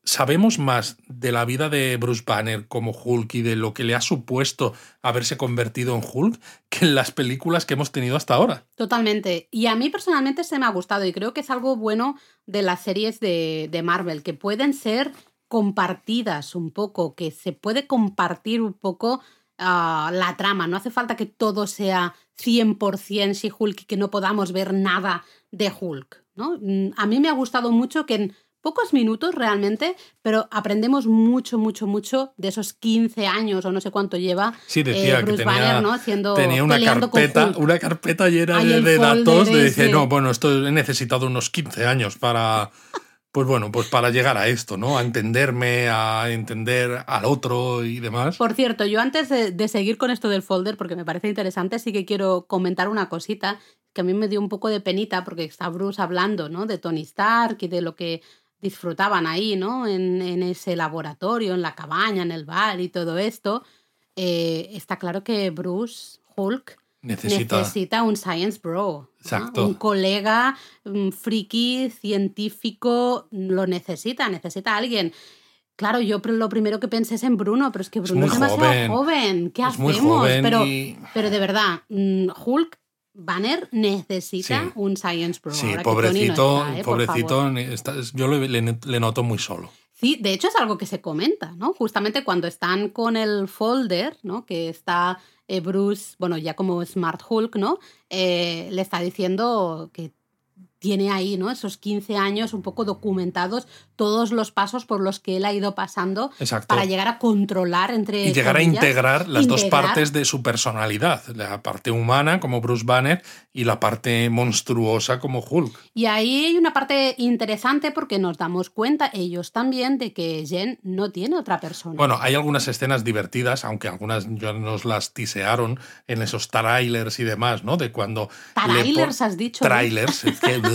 sabemos más de la vida de Bruce Banner como Hulk y de lo que le ha supuesto haberse convertido en Hulk que en las películas que hemos tenido hasta ahora. Totalmente. Y a mí personalmente se me ha gustado y creo que es algo bueno de las series de, Marvel, que pueden ser compartidas un poco, que se puede compartir un poco ah, la trama. No hace falta que todo sea 100% She-Hulk y que no podamos ver nada de Hulk. ¿no? Mm, A mí me ha gustado mucho que en pocos minutos realmente, pero aprendemos mucho, mucho, mucho de esos 15 años o no sé cuánto lleva Sí, decía eh, que Bruce tenía, Banner, ¿no? Haciendo, tenía una carpeta, una carpeta llena de, datos de decir, no, bueno, esto he necesitado unos 15 años para, pues bueno, pues para llegar a esto, ¿no? A entenderme, a entender al otro y demás. Por cierto, yo antes de, de seguir con esto del folder, porque me parece interesante, sí que quiero comentar una cosita que a mí me dio un poco de penita, porque está Bruce hablando, ¿no? De Tony Stark y de lo que disfrutaban ahí, ¿no? En, en ese laboratorio, en la cabaña, en el bar y todo esto. Eh, está claro que Bruce, Hulk, Necesita. necesita un science bro. ¿no? Exacto. Un colega, un friki, científico, lo necesita, necesita a alguien. Claro, yo lo primero que pensé es en Bruno, pero es que Bruno muy es, demasiado joven. joven. ¿Qué Es hacemos? joven pero, y- pero de verdad, mm, Hulk Banner necesita Sí. un science bro. Sí, ahora no pobrecito, está, ¿eh? Pobrecito, está- yo le, le- le noto muy solo. Sí, de hecho es algo que se comenta, ¿no? Justamente cuando están con el folder, ¿no? Que está eh, Bruce, bueno, ya como Smart Hulk, ¿no? Eh, le está diciendo que tiene ahí, ¿no? Esos 15 años un poco documentados, todos los pasos por los que él ha ido pasando Exacto. para llegar a controlar entre Y llegar a integrar las dos partes de su personalidad, la parte humana como Bruce Banner y la parte monstruosa como Hulk. Y ahí hay una parte interesante porque nos damos cuenta ellos también de que Jen no tiene otra persona. Bueno, hay algunas escenas divertidas, aunque algunas ya nos las tisearon en esos trailers y demás, ¿no? De cuando... le Trailers, has dicho. ¿eh? Trailers, es que... [LAUGHS]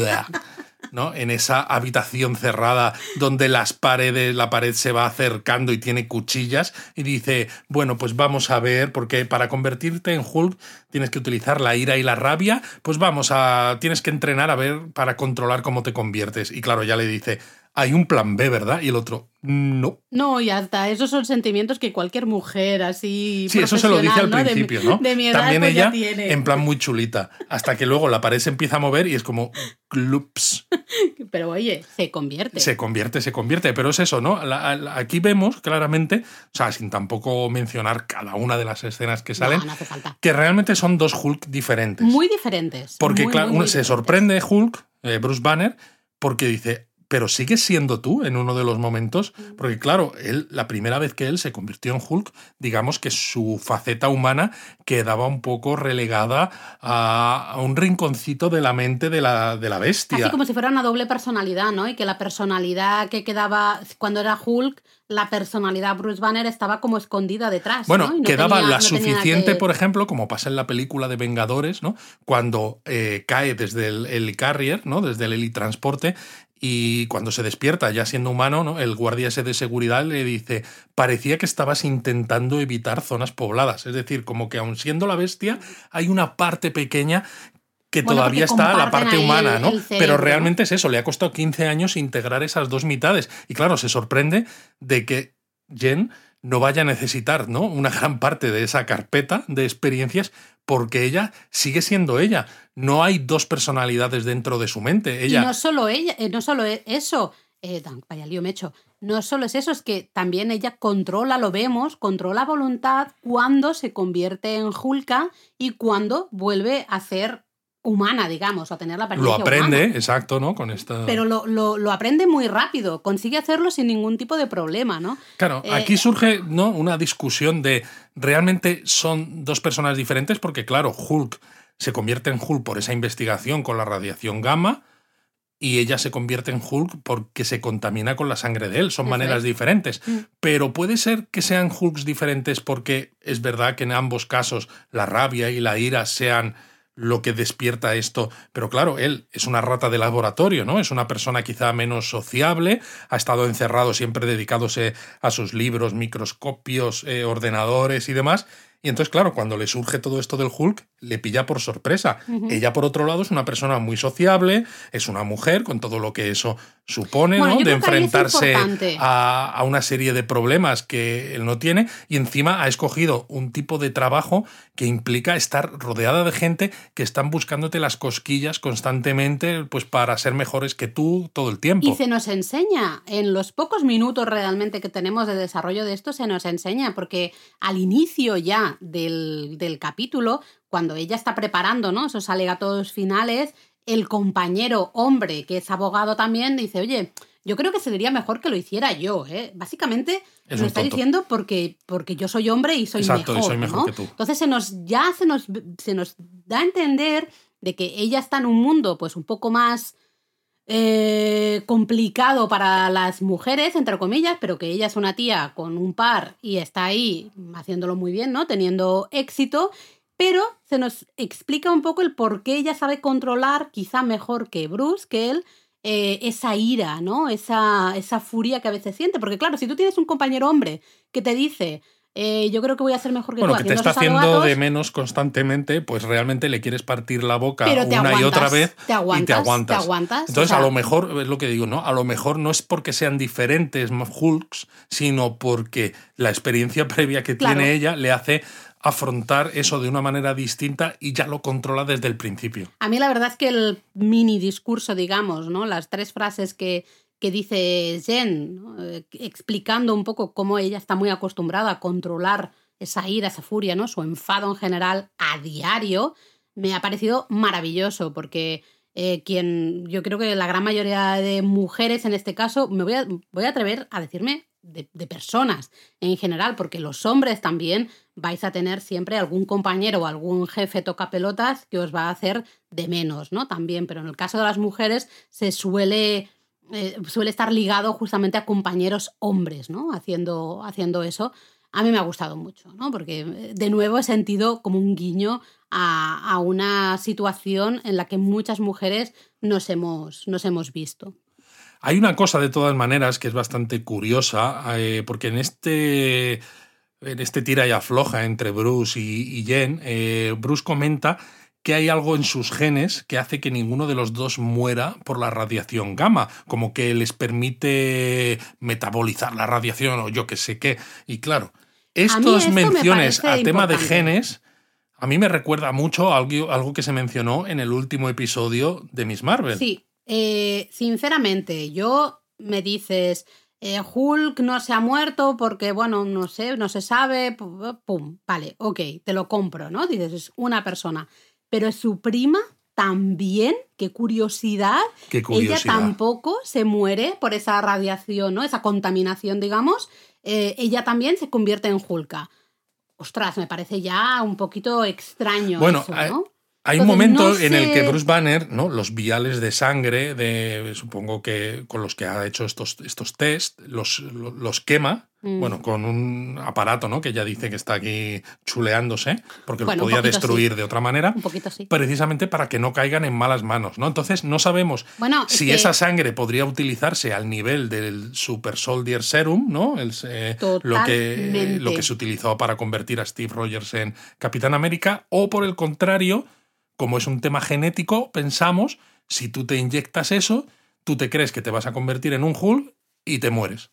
¿no? En esa habitación cerrada donde las paredes, la pared se va acercando y tiene cuchillas y dice, bueno, pues vamos a ver, porque para convertirte en Hulk tienes que utilizar la ira y la rabia, pues vamos a, tienes que entrenar a ver para controlar cómo te conviertes. Y claro, ya le dice, hay un plan B, ¿verdad? Y el otro, no. No, y hasta esos son sentimientos que cualquier mujer así. Sí, eso se lo dice al ¿no? Principio, ¿no? De mi edad, También pues ya ella tiene. en plan muy chulita, hasta que luego la pared se empieza a mover y es como clups. [LAUGHS] Pero oye, se convierte. Se convierte, se convierte, pero es eso, ¿no? La- la- aquí vemos claramente, o sea, sin tampoco mencionar cada una de las escenas que salen, No, no hace falta. que realmente son dos Hulk diferentes. Muy diferentes. porque, muy, claro, muy, uno muy se diferentes. sorprende Hulk, eh, Bruce Banner, porque dice, pero sigues siendo tú en uno de los momentos, Mm. porque claro, él, la primera vez que él se convirtió en Hulk, digamos que su faceta humana quedaba un poco relegada a, a un rinconcito de la mente de la, de la bestia. Casi como si fuera una doble personalidad, ¿no? Y que la personalidad que quedaba cuando era Hulk, la personalidad Bruce Banner estaba como escondida detrás. Bueno, ¿no? Y no quedaba tenía- la no suficiente, que- por ejemplo, como pasa en la película de Vengadores, ¿no? Cuando eh, cae desde el helicarrier, ¿no? Desde el helitransporte, y cuando se despierta, ya siendo humano, ¿no? El guardia ese de seguridad le dice, parecía que estabas intentando evitar zonas pobladas. Es decir, como que aun siendo la bestia, hay una parte pequeña que Bueno, todavía está la parte humana, el- ¿no? el Pero realmente es eso, le ha costado 15 años integrar esas dos mitades. Y claro, se sorprende de que Jen no vaya a necesitar ¿no? una gran parte de esa carpeta de experiencias porque ella sigue siendo ella. No hay dos personalidades dentro de su mente. Ella, Y no solo ella, eh, no solo e- eso, eh, vaya lío me he hecho. No solo es eso, es que también ella controla, lo vemos, controla voluntad cuando se convierte en Hulka y cuando vuelve a ser humana, digamos, a tener la Lo apariencia aprende, humana. exacto, ¿no? Con esta. Pero lo, lo- lo aprende muy rápido, consigue hacerlo sin ningún tipo de problema, ¿no? Claro, Eh, aquí surge ¿no? una discusión de realmente son dos personas diferentes porque, claro, Hulk se convierte en Hulk por esa investigación con la radiación gamma y ella se convierte en Hulk porque se contamina con la sangre de él. Son maneras es. diferentes. Mm. Pero puede ser que sean Hulks diferentes porque es verdad que en ambos casos la rabia y la ira sean lo que despierta esto. Pero claro, él es una rata de laboratorio, ¿no? Es una persona quizá menos sociable, ha estado encerrado siempre dedicándose a sus libros, microscopios, eh, ordenadores y demás. Y entonces, claro, cuando le surge todo esto del Hulk, le pilla por sorpresa. Ella, por otro lado, es una persona muy sociable, es una mujer con todo lo que eso supone, Bueno, ¿no? De enfrentarse a, a una serie de problemas que él no tiene y encima ha escogido un tipo de trabajo que implica estar rodeada de gente que están buscándote las cosquillas constantemente pues para ser mejores que tú todo el tiempo. Y se nos enseña, en los pocos minutos realmente que tenemos de desarrollo de esto, se nos enseña, porque al inicio ya del, del capítulo, cuando ella está preparando ¿no? esos alegatos finales, el compañero hombre, que es abogado también, dice, oye, yo creo que sería mejor que lo hiciera yo. ¿eh? Básicamente Es está tonto. diciendo porque, porque yo soy hombre y soy Exacto, y mejor. soy mejor ¿no? que tú. Entonces se nos, ya se nos, se nos da a entender de que ella está en un mundo pues un poco más eh, complicado para las mujeres, entre comillas, pero que ella es una tía con un par y está ahí haciéndolo muy bien, ¿no? Teniendo éxito, pero se nos explica un poco el por qué ella sabe controlar, quizá mejor que Bruce, que él, eh, esa ira, ¿no? Esa, esa furia que a veces siente. Porque claro, si tú tienes un compañero hombre que te dice, eh, yo creo que voy a ser mejor que bueno, tú que te está haciendo de menos constantemente, pues realmente le quieres partir la boca te una y aguantas, otra vez te aguantas, y te aguantas. aguantas, o Entonces, sea, a lo mejor, es lo que digo, ¿no? A lo mejor no es porque sean diferentes Hulks, sino porque la experiencia [LAUGHS] previa que Claro. tiene ella le hace afrontar eso de una manera distinta y ya lo controla desde el principio. A mí la verdad es que el mini discurso, digamos, ¿no? Las tres frases que, que dice Jen. Eh, explicando un poco cómo ella está muy acostumbrada a controlar esa ira, esa furia, ¿no? Su enfado en general a diario, me ha parecido maravilloso, porque eh, quien yo creo que la gran mayoría de mujeres en este caso, me voy a, voy a atrever a decirme de, de personas en general, porque los hombres también vais a tener siempre algún compañero o algún jefe toca pelotas que os va a hacer de menos, ¿no? También, pero en el caso de las mujeres se suele, eh, suele estar ligado justamente a compañeros hombres, ¿no? Haciendo, haciendo eso. A mí me ha gustado mucho, ¿no? Porque eh, de nuevo he sentido como un guiño a, a una situación en la que muchas mujeres nos hemos, nos hemos visto. Hay una cosa de todas maneras que es bastante curiosa, eh, porque en este, en este tira y afloja entre Bruce y, y Jen, eh, Bruce comenta que hay algo en sus genes que hace que ninguno de los dos muera por la radiación gamma, como que les permite metabolizar la radiación o yo que sé qué. Y claro, estas menciones a tema de genes a mí me recuerda mucho a algo, algo que se mencionó en el último episodio de Miss Marvel. Sí, eh, sinceramente, yo me dices, eh, Hulk no se ha muerto porque, bueno, no sé, no se sabe, pu- pum, vale, ok, te lo compro, ¿no? Dices, es una persona, pero es su prima también, qué curiosidad, Qué ella curiosidad. tampoco se muere por esa radiación, ¿no? Esa contaminación, digamos, eh, ella también se convierte en Hulka. Ostras, me parece ya un poquito extraño Bueno, eso, ¿no? Hay un momento no en el que Bruce Banner, ¿no? Los viales de sangre, de, supongo que con los que ha hecho estos, estos test, los, los quema, Mm. bueno, con un aparato, ¿no? Que ya dice que está aquí chuleándose, porque Bueno, lo un podía destruir sí. de otra manera, Un poquito sí. precisamente para que no caigan en malas manos, ¿no? Entonces no sabemos Bueno, es si que- esa sangre podría utilizarse al nivel del Super Soldier Serum, ¿no? El, eh, lo, que, lo que se utilizó para convertir a Steve Rogers en Capitán América, o por el contrario, como es un tema genético, pensamos, si tú te inyectas eso, tú te crees que te vas a convertir en un Hulk y te mueres.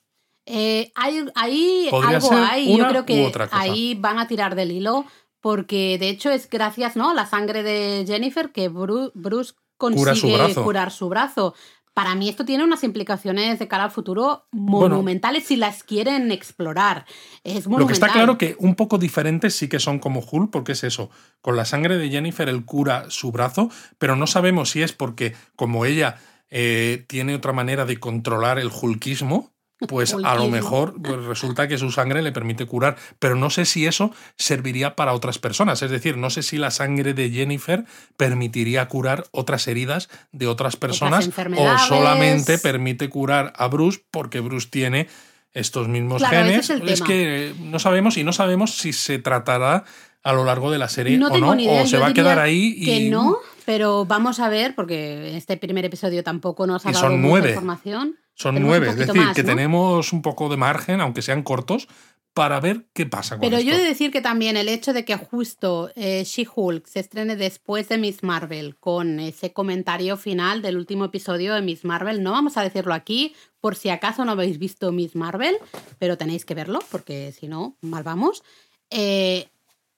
Eh, hay, ahí Podría algo hay, yo creo que ahí van a tirar del hilo, porque de hecho es gracias ¿no? a la sangre de Jennifer que Bru- Bruce consigue Cura su brazo. curar su brazo. Para mí esto tiene unas implicaciones de cara al futuro monumentales si las quieren explorar. Es Lo que está claro que un poco diferentes sí que son como Hulk, porque es eso, con la sangre de Jennifer él cura su brazo, pero no sabemos si es porque como ella eh, tiene otra manera de controlar el hulkismo, pues a lo mejor pues resulta que su sangre le permite curar, pero no sé si eso serviría para otras personas, es decir, no sé si la sangre de Jennifer permitiría curar otras heridas de otras personas o solamente permite curar a Bruce porque Bruce tiene estos mismos genes. Es, que no sabemos y no sabemos si se tratará a lo largo de la serie o no, o se va a quedar ahí y que no, pero vamos a ver porque este primer episodio tampoco nos ha dado mucha información. Son nueve, es decir, que tenemos un poco de margen, aunque sean cortos, para ver qué pasa con Pero yo he de decir que también el hecho de que justo eh, She-Hulk se estrene después de Miss Marvel con ese comentario final del último episodio de Miss Marvel, no vamos a decirlo aquí por si acaso no habéis visto Miss Marvel, pero tenéis que verlo porque si no, mal vamos. Eh,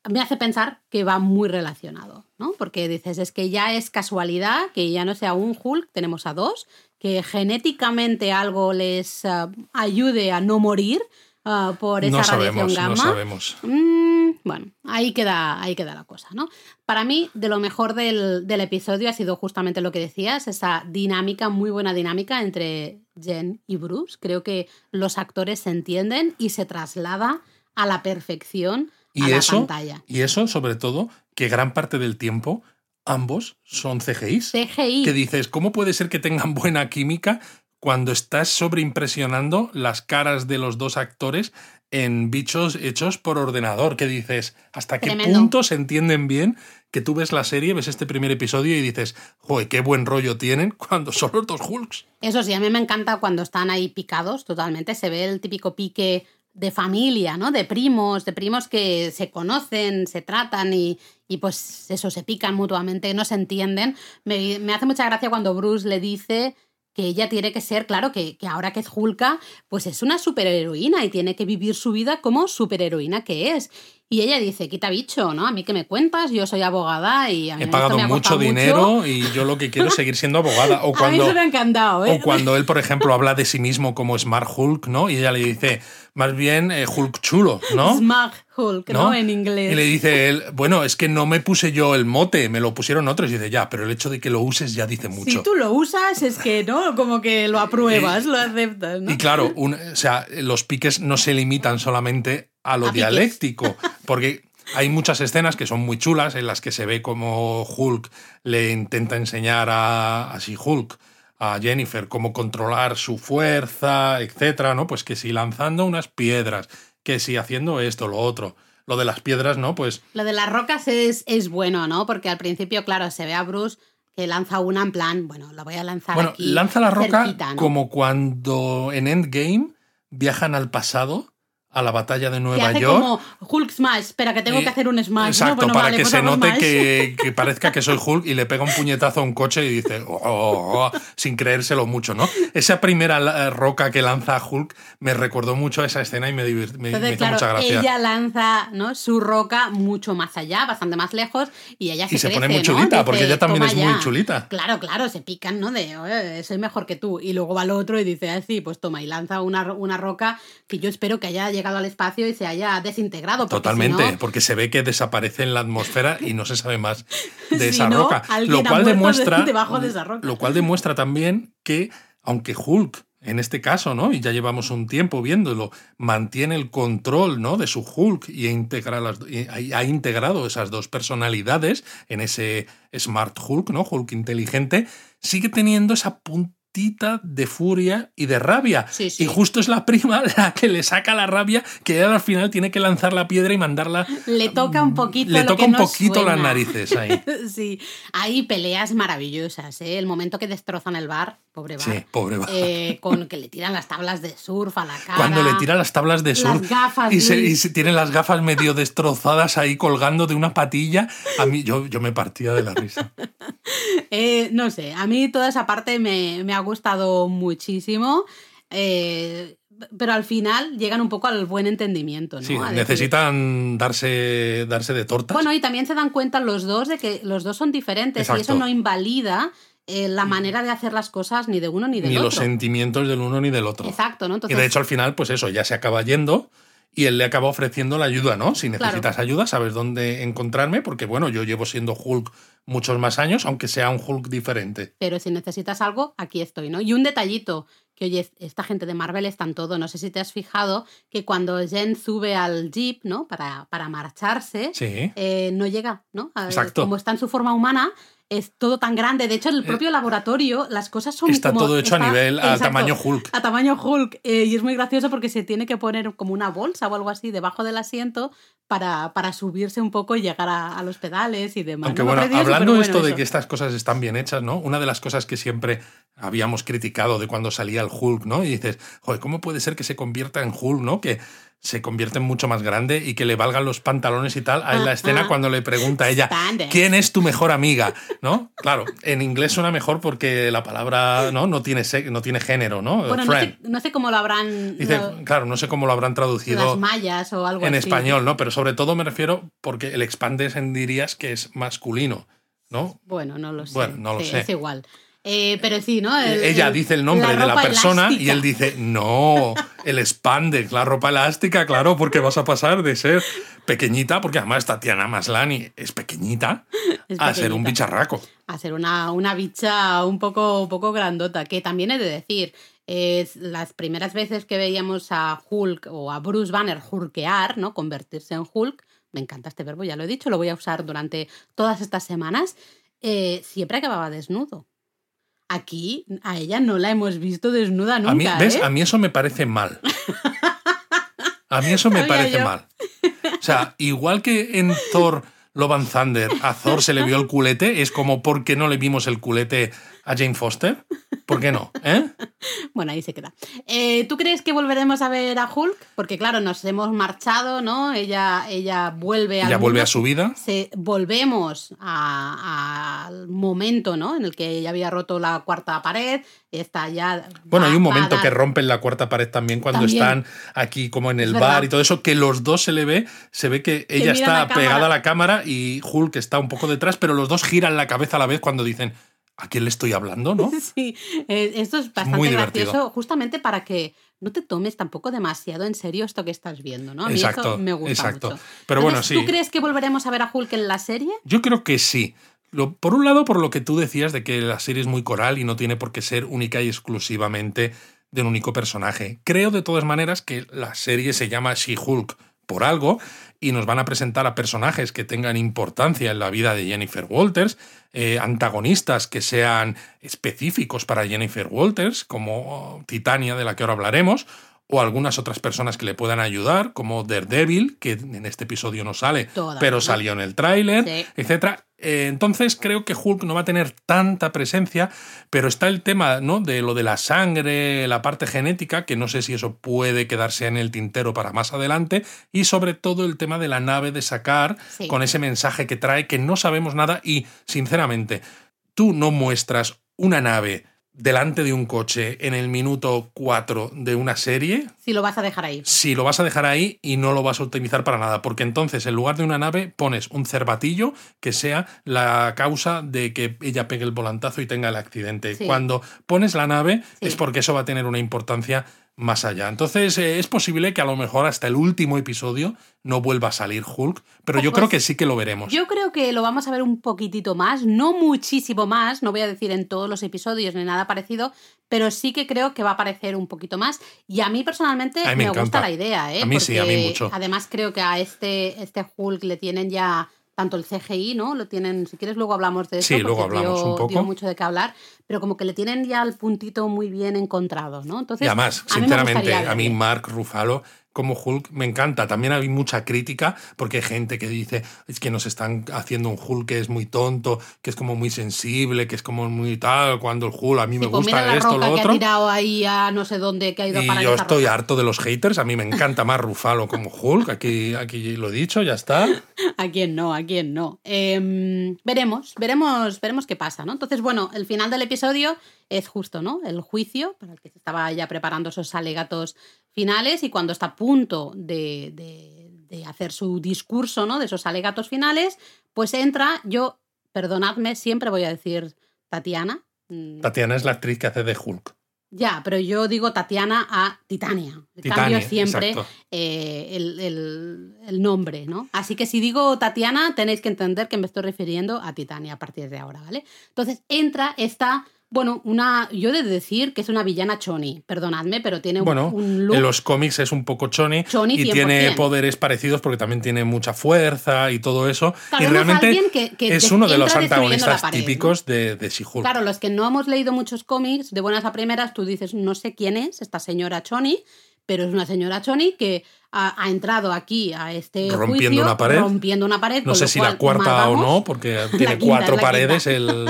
me hace pensar que va muy relacionado, ¿no? Porque dices, es que ya es casualidad que ya no sea un Hulk, tenemos a dos, que genéticamente algo les ah, ayude a no morir ah, por esa radiación gamma. No sabemos. Mm, bueno, ahí queda, ahí queda la cosa, ¿no? Para mí, de lo mejor del, del, episodio ha sido justamente lo que decías, esa dinámica, muy buena dinámica entre Jen y Bruce. Creo que los actores se entienden y se traslada a la perfección y a eso, la pantalla. Y eso, sobre todo, que gran parte del tiempo ambos son CGIs. CGI. Que dices, ¿cómo puede ser que tengan [LAUGHS] buena química cuando estás sobreimpresionando las caras de los dos actores en bichos hechos por ordenador? Que dices, ¿hasta qué punto se entienden bien? Que tú ves la serie, ves este primer episodio y dices, joder, qué buen rollo tienen [LAUGHS] cuando son los dos Hulks. Eso sí, a mí me encanta cuando están ahí picados totalmente. Se ve el típico pique de familia, ¿no? De primos, de primos que se conocen, se tratan y, y pues eso, se pican mutuamente, no se entienden. Me, me, hace mucha gracia cuando Bruce le dice que ella tiene que ser, claro, que, que ahora que es Hulka, pues es una superheroína y tiene que vivir su vida como superheroína que es. Y ella dice, quita bicho, ¿no? A mí que me cuentas, yo soy abogada y a mí He pagado mucho dinero y yo lo que quiero es seguir siendo abogada. O cuando, [LAUGHS] a mí me ha encantado, ¿eh? O cuando él, por ejemplo, habla de sí mismo como Smart Hulk, ¿no? Y ella le dice, más bien eh, Hulk chulo, ¿no? [LAUGHS] Smart Hulk, ¿no? En inglés. Y le dice él, bueno, es que no me puse yo el mote, me lo pusieron otros. Y dice, ya, pero el hecho de que lo uses ya dice mucho. Si tú lo usas, es que, ¿no? Como que lo apruebas, lo aceptas, ¿no? Y claro, o sea, los piques no se limitan solamente a lo dialéctico, porque hay muchas escenas que son muy chulas en las que se ve como Hulk le intenta enseñar a, a Hulk a Jennifer cómo controlar su fuerza, etcétera, ¿no? Pues que si lanzando unas piedras, que si haciendo esto, lo otro. Lo de las piedras, ¿no? Pues. Lo de las rocas es, es bueno, ¿no? Porque al principio, claro, se ve a Bruce que lanza una en plan, bueno, la voy a lanzar bueno, lanza la roca como cuando en Endgame viajan al pasado a la batalla de Nueva hace York. como Hulk Smash, espera, que tengo que hacer un Smash. Exacto, para que pues se note que, [LAUGHS] que, parezca que soy Hulk y le pega un puñetazo a un coche y dice, oh, oh, oh", sin creérselo mucho, ¿no? Esa primera roca que lanza Hulk me recordó mucho a esa escena y me, me, hizo mucha gracia. Ella lanza ¿no? su roca mucho más allá, bastante más lejos, y ella se Y se pone muy chulita, porque ella también es muy chulita. Claro, claro, se pican, ¿no? De, soy mejor que tú. Y luego va el otro y dice, ah, sí, pues toma, y lanza una, una roca que yo espero que haya llegado al espacio y se haya desintegrado. Totalmente, porque se ve que desaparece en la atmósfera y no se sabe más [LAUGHS] de esa roca. Lo cual demuestra. [LAUGHS] Debajo de esa roca. Lo cual demuestra también que, aunque Hulk en este caso, ¿no? Y ya llevamos un tiempo viéndolo, mantiene el control, ¿no? De su Hulk y integra las, ha integrado esas dos personalidades en ese Smart Hulk, ¿no? Hulk inteligente, sigue teniendo esa punta de furia y de rabia. Y justo es la prima [LAUGHS] la que le saca la rabia, que al final tiene que lanzar la piedra y mandarla. Le toca un poquito. Le toca un poquito las narices ahí. [LAUGHS] sí, hay peleas maravillosas. ¿eh? El momento que destrozan el bar, pobre bar. Sí, pobre. Eh, con que le tiran las tablas de surf a la cara. Cuando le tiran las tablas de surf. Las gafas. Y se, y se tienen las gafas medio destrozadas ahí colgando de una patilla. A mí, yo, yo me partía de la risa. [LAUGHS] Eh, no sé, a mí toda esa parte me, me ha gustado muchísimo. Eh, pero al final llegan un poco al buen entendimiento, ¿no? Sí, necesitan darse, darse de tortas. Bueno, y también se dan cuenta los dos de que los dos son diferentes y eso no invalida eh, la manera de hacer las cosas ni de uno ni del ni otro. los sentimientos del uno ni del otro. Exacto, ¿no? Y Entonces, de hecho al final, pues eso, ya se acaba yendo y él le acaba ofreciendo la ayuda, ¿no? Si necesitas ayuda, sabes dónde encontrarme, porque bueno, yo llevo siendo Hulk muchos más años, aunque sea un Hulk diferente. pero si necesitas algo, aquí estoy, ¿no? Y un detallito, que oye, esta gente de Marvel está en todo, no sé si te has fijado, que cuando Jen sube al jeep, ¿no? Para, para marcharse, Sí. eh, no llega, ¿no? A- Exacto. Como está en su forma humana, es todo tan grande. De hecho, en el propio laboratorio las cosas son Eh, Está como- todo hecho a nivel, a exacto, tamaño Hulk. a tamaño Hulk. eh, y es muy gracioso porque se tiene que poner como una bolsa o algo así debajo del asiento para, para subirse un poco y llegar a, a los pedales y demás. Aunque bueno, hablando superbueno esto de eso. que estas cosas están bien hechas, ¿no? Una de las cosas que siempre habíamos criticado de cuando salía el Hulk, ¿no? Y dices, joder, ¿cómo puede ser que se convierta en Hulk, ¿no? Que se convierte en mucho más grande y que le valgan los pantalones y tal. En la escena cuando le pregunta a ella. ¿quién es tu mejor amiga? ¿No? Claro, en inglés suena mejor porque la palabra no, no, tiene, no tiene género, ¿no? Bueno, no sé, no sé cómo lo habrán. Dice, lo- claro, no sé cómo lo habrán traducido las mallas o algo en así. español, ¿no? Pero sobre todo me refiero porque el expandes en dirías que es masculino, ¿no? Bueno, no lo sé. Bueno, no lo Sí, sé. Es igual. Eh, pero sí, ¿no? El- Ella el- dice el nombre de la persona y él dice, no, el spandex, la ropa elástica, claro, porque vas a pasar de ser pequeñita, porque además Tatiana Maslani es pequeñita, [LAUGHS] Es a ser un pequeñita. bicharraco. a ser una, una bicha un poco, un poco grandota, que también he de decir, es las primeras veces que veíamos a Hulk o a Bruce Banner hulkear, ¿no? Convertirse en Hulk, me encanta este verbo, ya lo he dicho, lo voy a usar durante todas estas semanas, eh, siempre acababa desnudo. Aquí a ella no la hemos visto desnuda nunca. a mí, ¿ves? ¿eh? A mí eso me parece mal. A mí eso me Sabía parece yo. mal. O sea, igual que en Thor Love and Thunder a Thor se le vio el culete, es como ¿por qué no le vimos el culete a Jane Foster? ¿Por qué no? ¿Eh? [LAUGHS] Bueno, ahí se queda. Eh, ¿Tú crees que volveremos a ver a Hulk? Porque claro, nos hemos marchado, ¿no? Ella, ella vuelve Ya vuelve a su vida. se, volvemos a- al momento ¿no? en el que ella había roto la cuarta pared, está ya... Bueno, va- hay un a momento dar- que rompen la cuarta pared también cuando También. están aquí como en el bar y todo eso, que los dos se le ve, se ve que ella está cámara. pegada a la cámara y Hulk está un poco detrás, pero los dos giran la cabeza a la vez cuando dicen, ¿a quién le estoy hablando, no? [LAUGHS] Sí, eh, esto es bastante muy gracioso, justamente para que no te tomes tampoco demasiado en serio esto que estás viendo, ¿no? A mí Exacto, eso me gusta exacto. mucho. Pero bueno, sí. ¿Tú crees que volveremos a ver a Hulk en la serie? Yo creo que sí. Por un lado, por lo que tú decías de que la serie es muy coral y no tiene por qué ser única y exclusivamente de un único personaje. Creo de todas maneras que la serie se llama She-Hulk por algo y nos van a presentar a personajes que tengan importancia en la vida de Jennifer Walters, eh, antagonistas que sean específicos para Jennifer Walters, como Titania, de la que ahora hablaremos, o algunas otras personas que le puedan ayudar, como Daredevil, que en este episodio no sale, pero salió en el tráiler, Sí. etcétera. Eh, entonces creo que Hulk no va a tener tanta presencia, pero está el tema ¿no? de lo de la sangre, la parte genética, que no sé si eso puede quedarse en el tintero para más adelante, y sobre todo el tema de la nave de sacar Sí. con ese mensaje que trae, que no sabemos nada y, sinceramente, tú no muestras una nave delante de un coche en el minuto 4 de una serie, Si lo vas a dejar ahí. si lo vas a dejar ahí y no lo vas a utilizar para nada, porque entonces en lugar de una nave pones un cervatillo que sea la causa de que ella pegue el volantazo y tenga el accidente. Sí. Cuando pones la nave Sí. es porque eso va a tener una importancia más allá. Entonces eh, es posible que a lo mejor hasta el último episodio no vuelva a salir Hulk, pero yo Pues creo que sí que lo veremos. Yo creo que lo vamos a ver un poquitito más, no muchísimo más, no voy a decir en todos los episodios ni nada parecido, pero sí que creo que va a aparecer un poquito más. Y a mí personalmente A mí me me, gusta la idea, ¿eh? A mí sí, a mí Porque mucho. Además creo que a este, este Hulk le tienen ya tanto el CGI, ¿no? Lo tienen, si quieres luego hablamos de eso. Sí, luego hablamos dio- un poco. dio mucho de qué hablar, pero como que le tienen ya el puntito muy bien encontrado, ¿no? Entonces, Y además, a sinceramente, a mí. Mark Ruffalo como Hulk me encanta. También hay mucha crítica porque hay gente que dice es que nos están haciendo un Hulk que es muy tonto, que es como muy sensible, que es como muy tal, cuando el Hulk a mí me pues gusta mira la esto, roca lo que ha otro. tirado ahí a no sé dónde, que ha ido Y yo estoy roca. harto de los haters, a mí me encanta más Ruffalo como Hulk, aquí, aquí lo he dicho, ya está. [LAUGHS] ¿A quién no? ¿A quién no? Em, veremos, veremos, veremos qué pasa, ¿no? Entonces, bueno, el final del episodio es justo, ¿no? El juicio, para el que se estaba ya preparando esos alegatos finales, y cuando está a punto de, de- de hacer su discurso, ¿no? De esos alegatos finales, pues entra, yo, perdonadme, siempre voy a decir Tatiana, Mm, Tatiana es la actriz que hace de Hulk. Ya, pero yo digo Tatiana a Titania. Titania, Cambio siempre eh, el, el- el nombre, ¿no? Así que si digo Tatiana, tenéis que entender que me estoy refiriendo a Titania a partir de ahora, ¿vale? Entonces entra esta, bueno, una, yo he de decir que es una villana choni, perdonadme, pero tiene un- Bueno, un look en los cómics es un poco choni, Choni y 100%. tiene poderes parecidos porque también tiene mucha fuerza y todo eso. Claro, y realmente alguien que- que es uno de los antagonistas típicos de, de She-Hulk. Claro, los que no hemos leído muchos cómics, de buenas a primeras, tú dices, no sé quién es esta señora Choni, pero es una señora Choni que ha, ha entrado aquí a este Rompiendo juicio, una pared. rompiendo una pared. no sé si cual, la cuarta o no, porque [LAUGHS] tiene quinta, cuatro paredes el,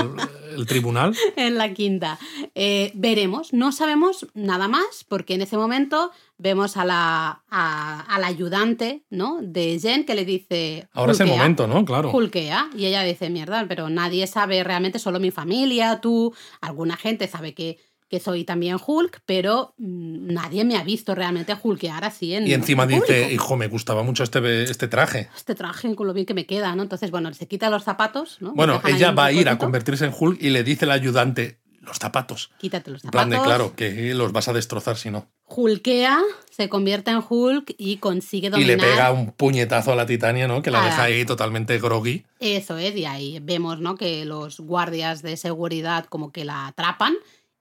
el tribunal. [LAUGHS] En la quinta. Eh, veremos, no sabemos nada más, porque en ese momento vemos a la, a, a la ayudante ¿no? de Jen que le dice. Ahora es el momento, ¿no? Claro. Hulkea. Y ella dice, mierda, pero nadie sabe realmente, solo mi familia, tú, alguna gente sabe que, que soy también Hulk, pero mm, nadie me ha visto realmente Hulkear así en Y encima en dice, público. hijo, me gustaba mucho este, este traje. Este traje con lo bien que me queda, ¿no? Entonces, bueno, se quita los zapatos, ¿no? Bueno, ella va a ir a convertirse en Hulk y le dice el ayudante, los zapatos. Quítate los En plan zapatos. de, claro, que los vas a destrozar si no. Hulkea, se convierte en Hulk y consigue Y dominar. le pega un puñetazo a la Titania, ¿no? Que la Ah. deja ahí totalmente groggy. Eso es, y ahí vemos ¿no? que los guardias de seguridad como que la atrapan.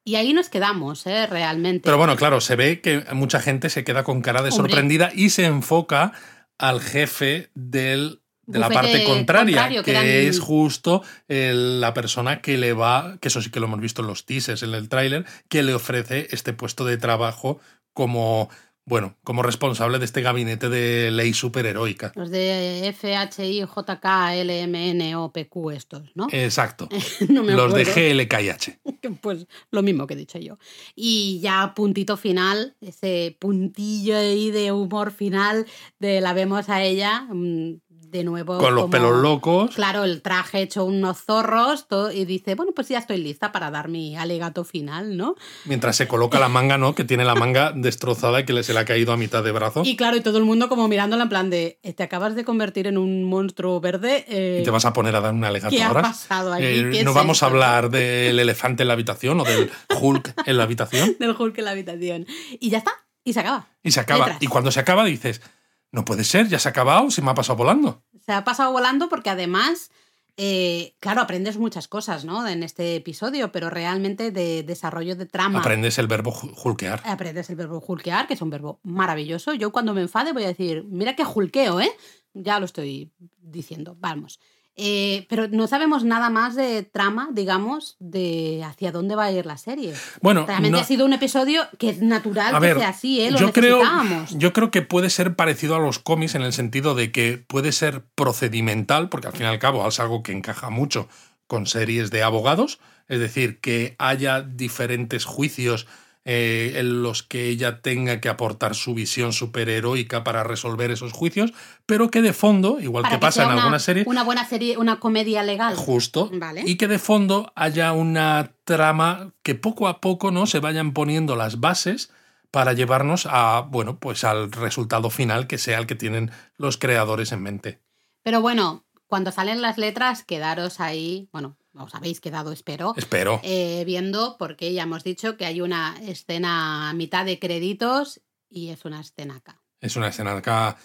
Y ahí nos quedamos, ¿eh? Realmente. Pero bueno, claro, se ve que mucha gente se queda con cara de Hombre. sorprendida y se enfoca al jefe del, de la parte contraria, que, que eran- es justo el- la persona que le va, que eso sí que lo hemos visto en los teasers, en el tráiler, que le ofrece este puesto de trabajo como, bueno, como responsable de este gabinete de ley superheroica. Los de FHI, JK, LMN o PQ estos, ¿no? Exacto. [LAUGHS] no me Los de. GLKH. [LAUGHS] Pues lo mismo que he dicho yo. Y ya puntito final, ese puntillo ahí de humor final, de la vemos a ella mm, de nuevo. Con los como- pelos locos. Claro, el traje hecho unos zorros todo, y dice, bueno, pues ya estoy lista para dar mi alegato final, ¿no? Mientras se coloca la manga, ¿no? Que tiene la manga [LAUGHS] destrozada y que le- se le ha caído a mitad de brazo. Y claro, y todo el mundo como mirándola en plan de, "Eh, te acabas de convertir en un monstruo verde. eh, Y te vas a poner a dar un alegato ¿Qué ha ahora. pasado aquí? Eh, ¿Qué no vamos a hablar del elefante en la habitación o del Hulk en la habitación. [LAUGHS] del Hulk en la habitación. Y ya está, y se acaba. Y se acaba. Letras. Y cuando se acaba dices, no puede ser, ya se ha acabado, se me ha pasado volando. Se ha pasado volando porque además, eh, claro, aprendes muchas cosas, ¿no? En este episodio, pero realmente de desarrollo de trama. Aprendes el verbo ju- hulkear. Aprendes el verbo hulkear, que es un verbo maravilloso. Yo cuando me enfade voy a decir, mira que hulkeo, ¿eh? Ya lo estoy diciendo, vamos. Eh, pero no sabemos nada más de trama, digamos, de hacia dónde va a ir la serie. Bueno, Realmente no- ha sido un episodio que es natural a que ver, sea así, ¿eh? Lo yo creo, yo creo que puede ser parecido a los cómics en el sentido de que puede ser procedimental, porque al fin y al cabo es algo que encaja mucho con series de abogados, es decir, que haya diferentes juicios eh, en los que ella tenga que aportar su visión superheroica para resolver esos juicios, pero que de fondo, igual Para que pasa en una, algunas series, Una buena serie, una comedia legal. Justo. Vale. Y que de fondo haya una trama que poco a poco no se vayan poniendo las bases para llevarnos a, bueno, pues al resultado final que sea el que tienen los creadores en mente. Pero bueno, cuando salen las letras, quedaros ahí, bueno, os habéis quedado, espero, Espero. eh, viendo, porque ya hemos dicho que hay una escena a mitad de créditos y es una escena acá. Es una escena acá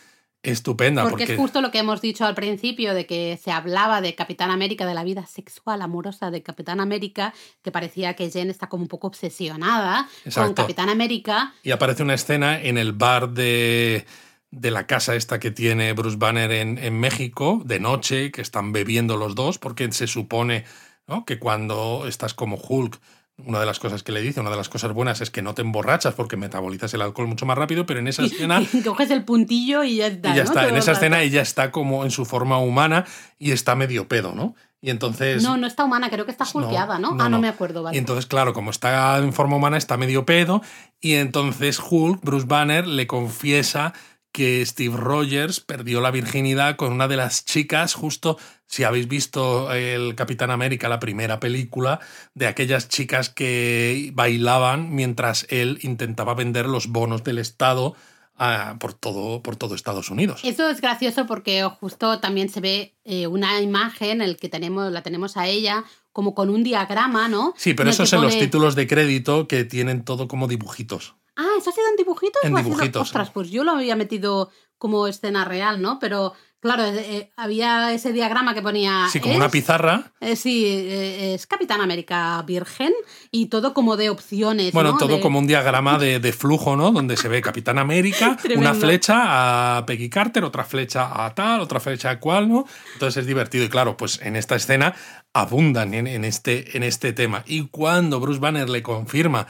estupenda Porque, porque, es justo lo que hemos dicho al principio, de que se hablaba de Capitán América, de la vida sexual amorosa de Capitán América, que parecía que Jen está como un poco obsesionada con. Capitán América. y aparece una escena en el bar de, de la casa esta que tiene Bruce Banner en, en México, de noche, que están bebiendo los dos, porque se supone ¿no? que cuando estás como Hulk, una de las cosas que le dice, una de las cosas buenas es que no te emborrachas porque metabolizas el alcohol mucho más rápido, pero en esa [LAUGHS] escena... Y [LAUGHS] coges el puntillo y ya está. Y ya ¿no? está, Todo en esa escena ella está como en su forma humana y está medio pedo, ¿no? Y entonces... No, no está humana, creo que está hulkeada, ¿no? no, ah, no. me acuerdo, vale. Y entonces, claro, como está en forma humana, está medio pedo. Y entonces Hulk, Bruce Banner, le confiesa que Steve Rogers perdió la virginidad con una de las chicas, justo si habéis visto el Capitán América, la primera película, de aquellas chicas que bailaban mientras él intentaba vender los bonos del Estado ah, por, todo, por todo Estados Unidos. Eso es gracioso porque justo también se ve eh, una imagen en el que tenemos, la tenemos a ella como con un diagrama, ¿no? Sí, pero eso es en los títulos de crédito que tienen todo como dibujitos. Ah, ¿eso ha sido en dibujitos? En o ha sido- dibujitos, Ostras, pues yo lo había metido como escena real, ¿no? Pero claro, eh, eh, había ese diagrama que ponía... Sí, como es- una pizarra. eh, sí, eh, es Capitán América Virgen y todo como de opciones. Bueno, ¿no? todo De- como un diagrama de, de flujo, ¿no? Donde se ve Capitán América, [LAUGHS] una flecha a Peggy Carter, otra flecha a tal, otra flecha a cual, ¿no? Entonces es divertido. Y claro, pues en esta escena abundan en, en este, en este tema. Y cuando Bruce Banner le confirma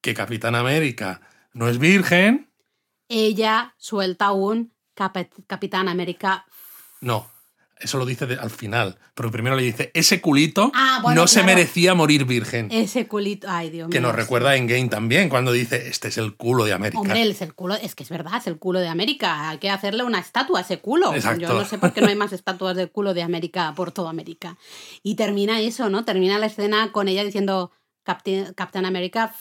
que Capitán América no es virgen, Ella suelta un Cap- Capitán América. no. Eso lo dice de- al final. Pero primero le dice, ese culito Ah, bueno, no se merecía morir virgen. Ese culito. Ay, Dios mío. que nos recuerda en Game también, cuando dice, este es el culo de América. Hombre, es el culo, es que es verdad, es el culo de América. Hay que hacerle una estatua a ese culo. Exacto. Yo no sé por qué no hay más estatuas del culo de América por toda América. Y termina eso, ¿no? Termina la escena con ella diciendo Captain, Captain America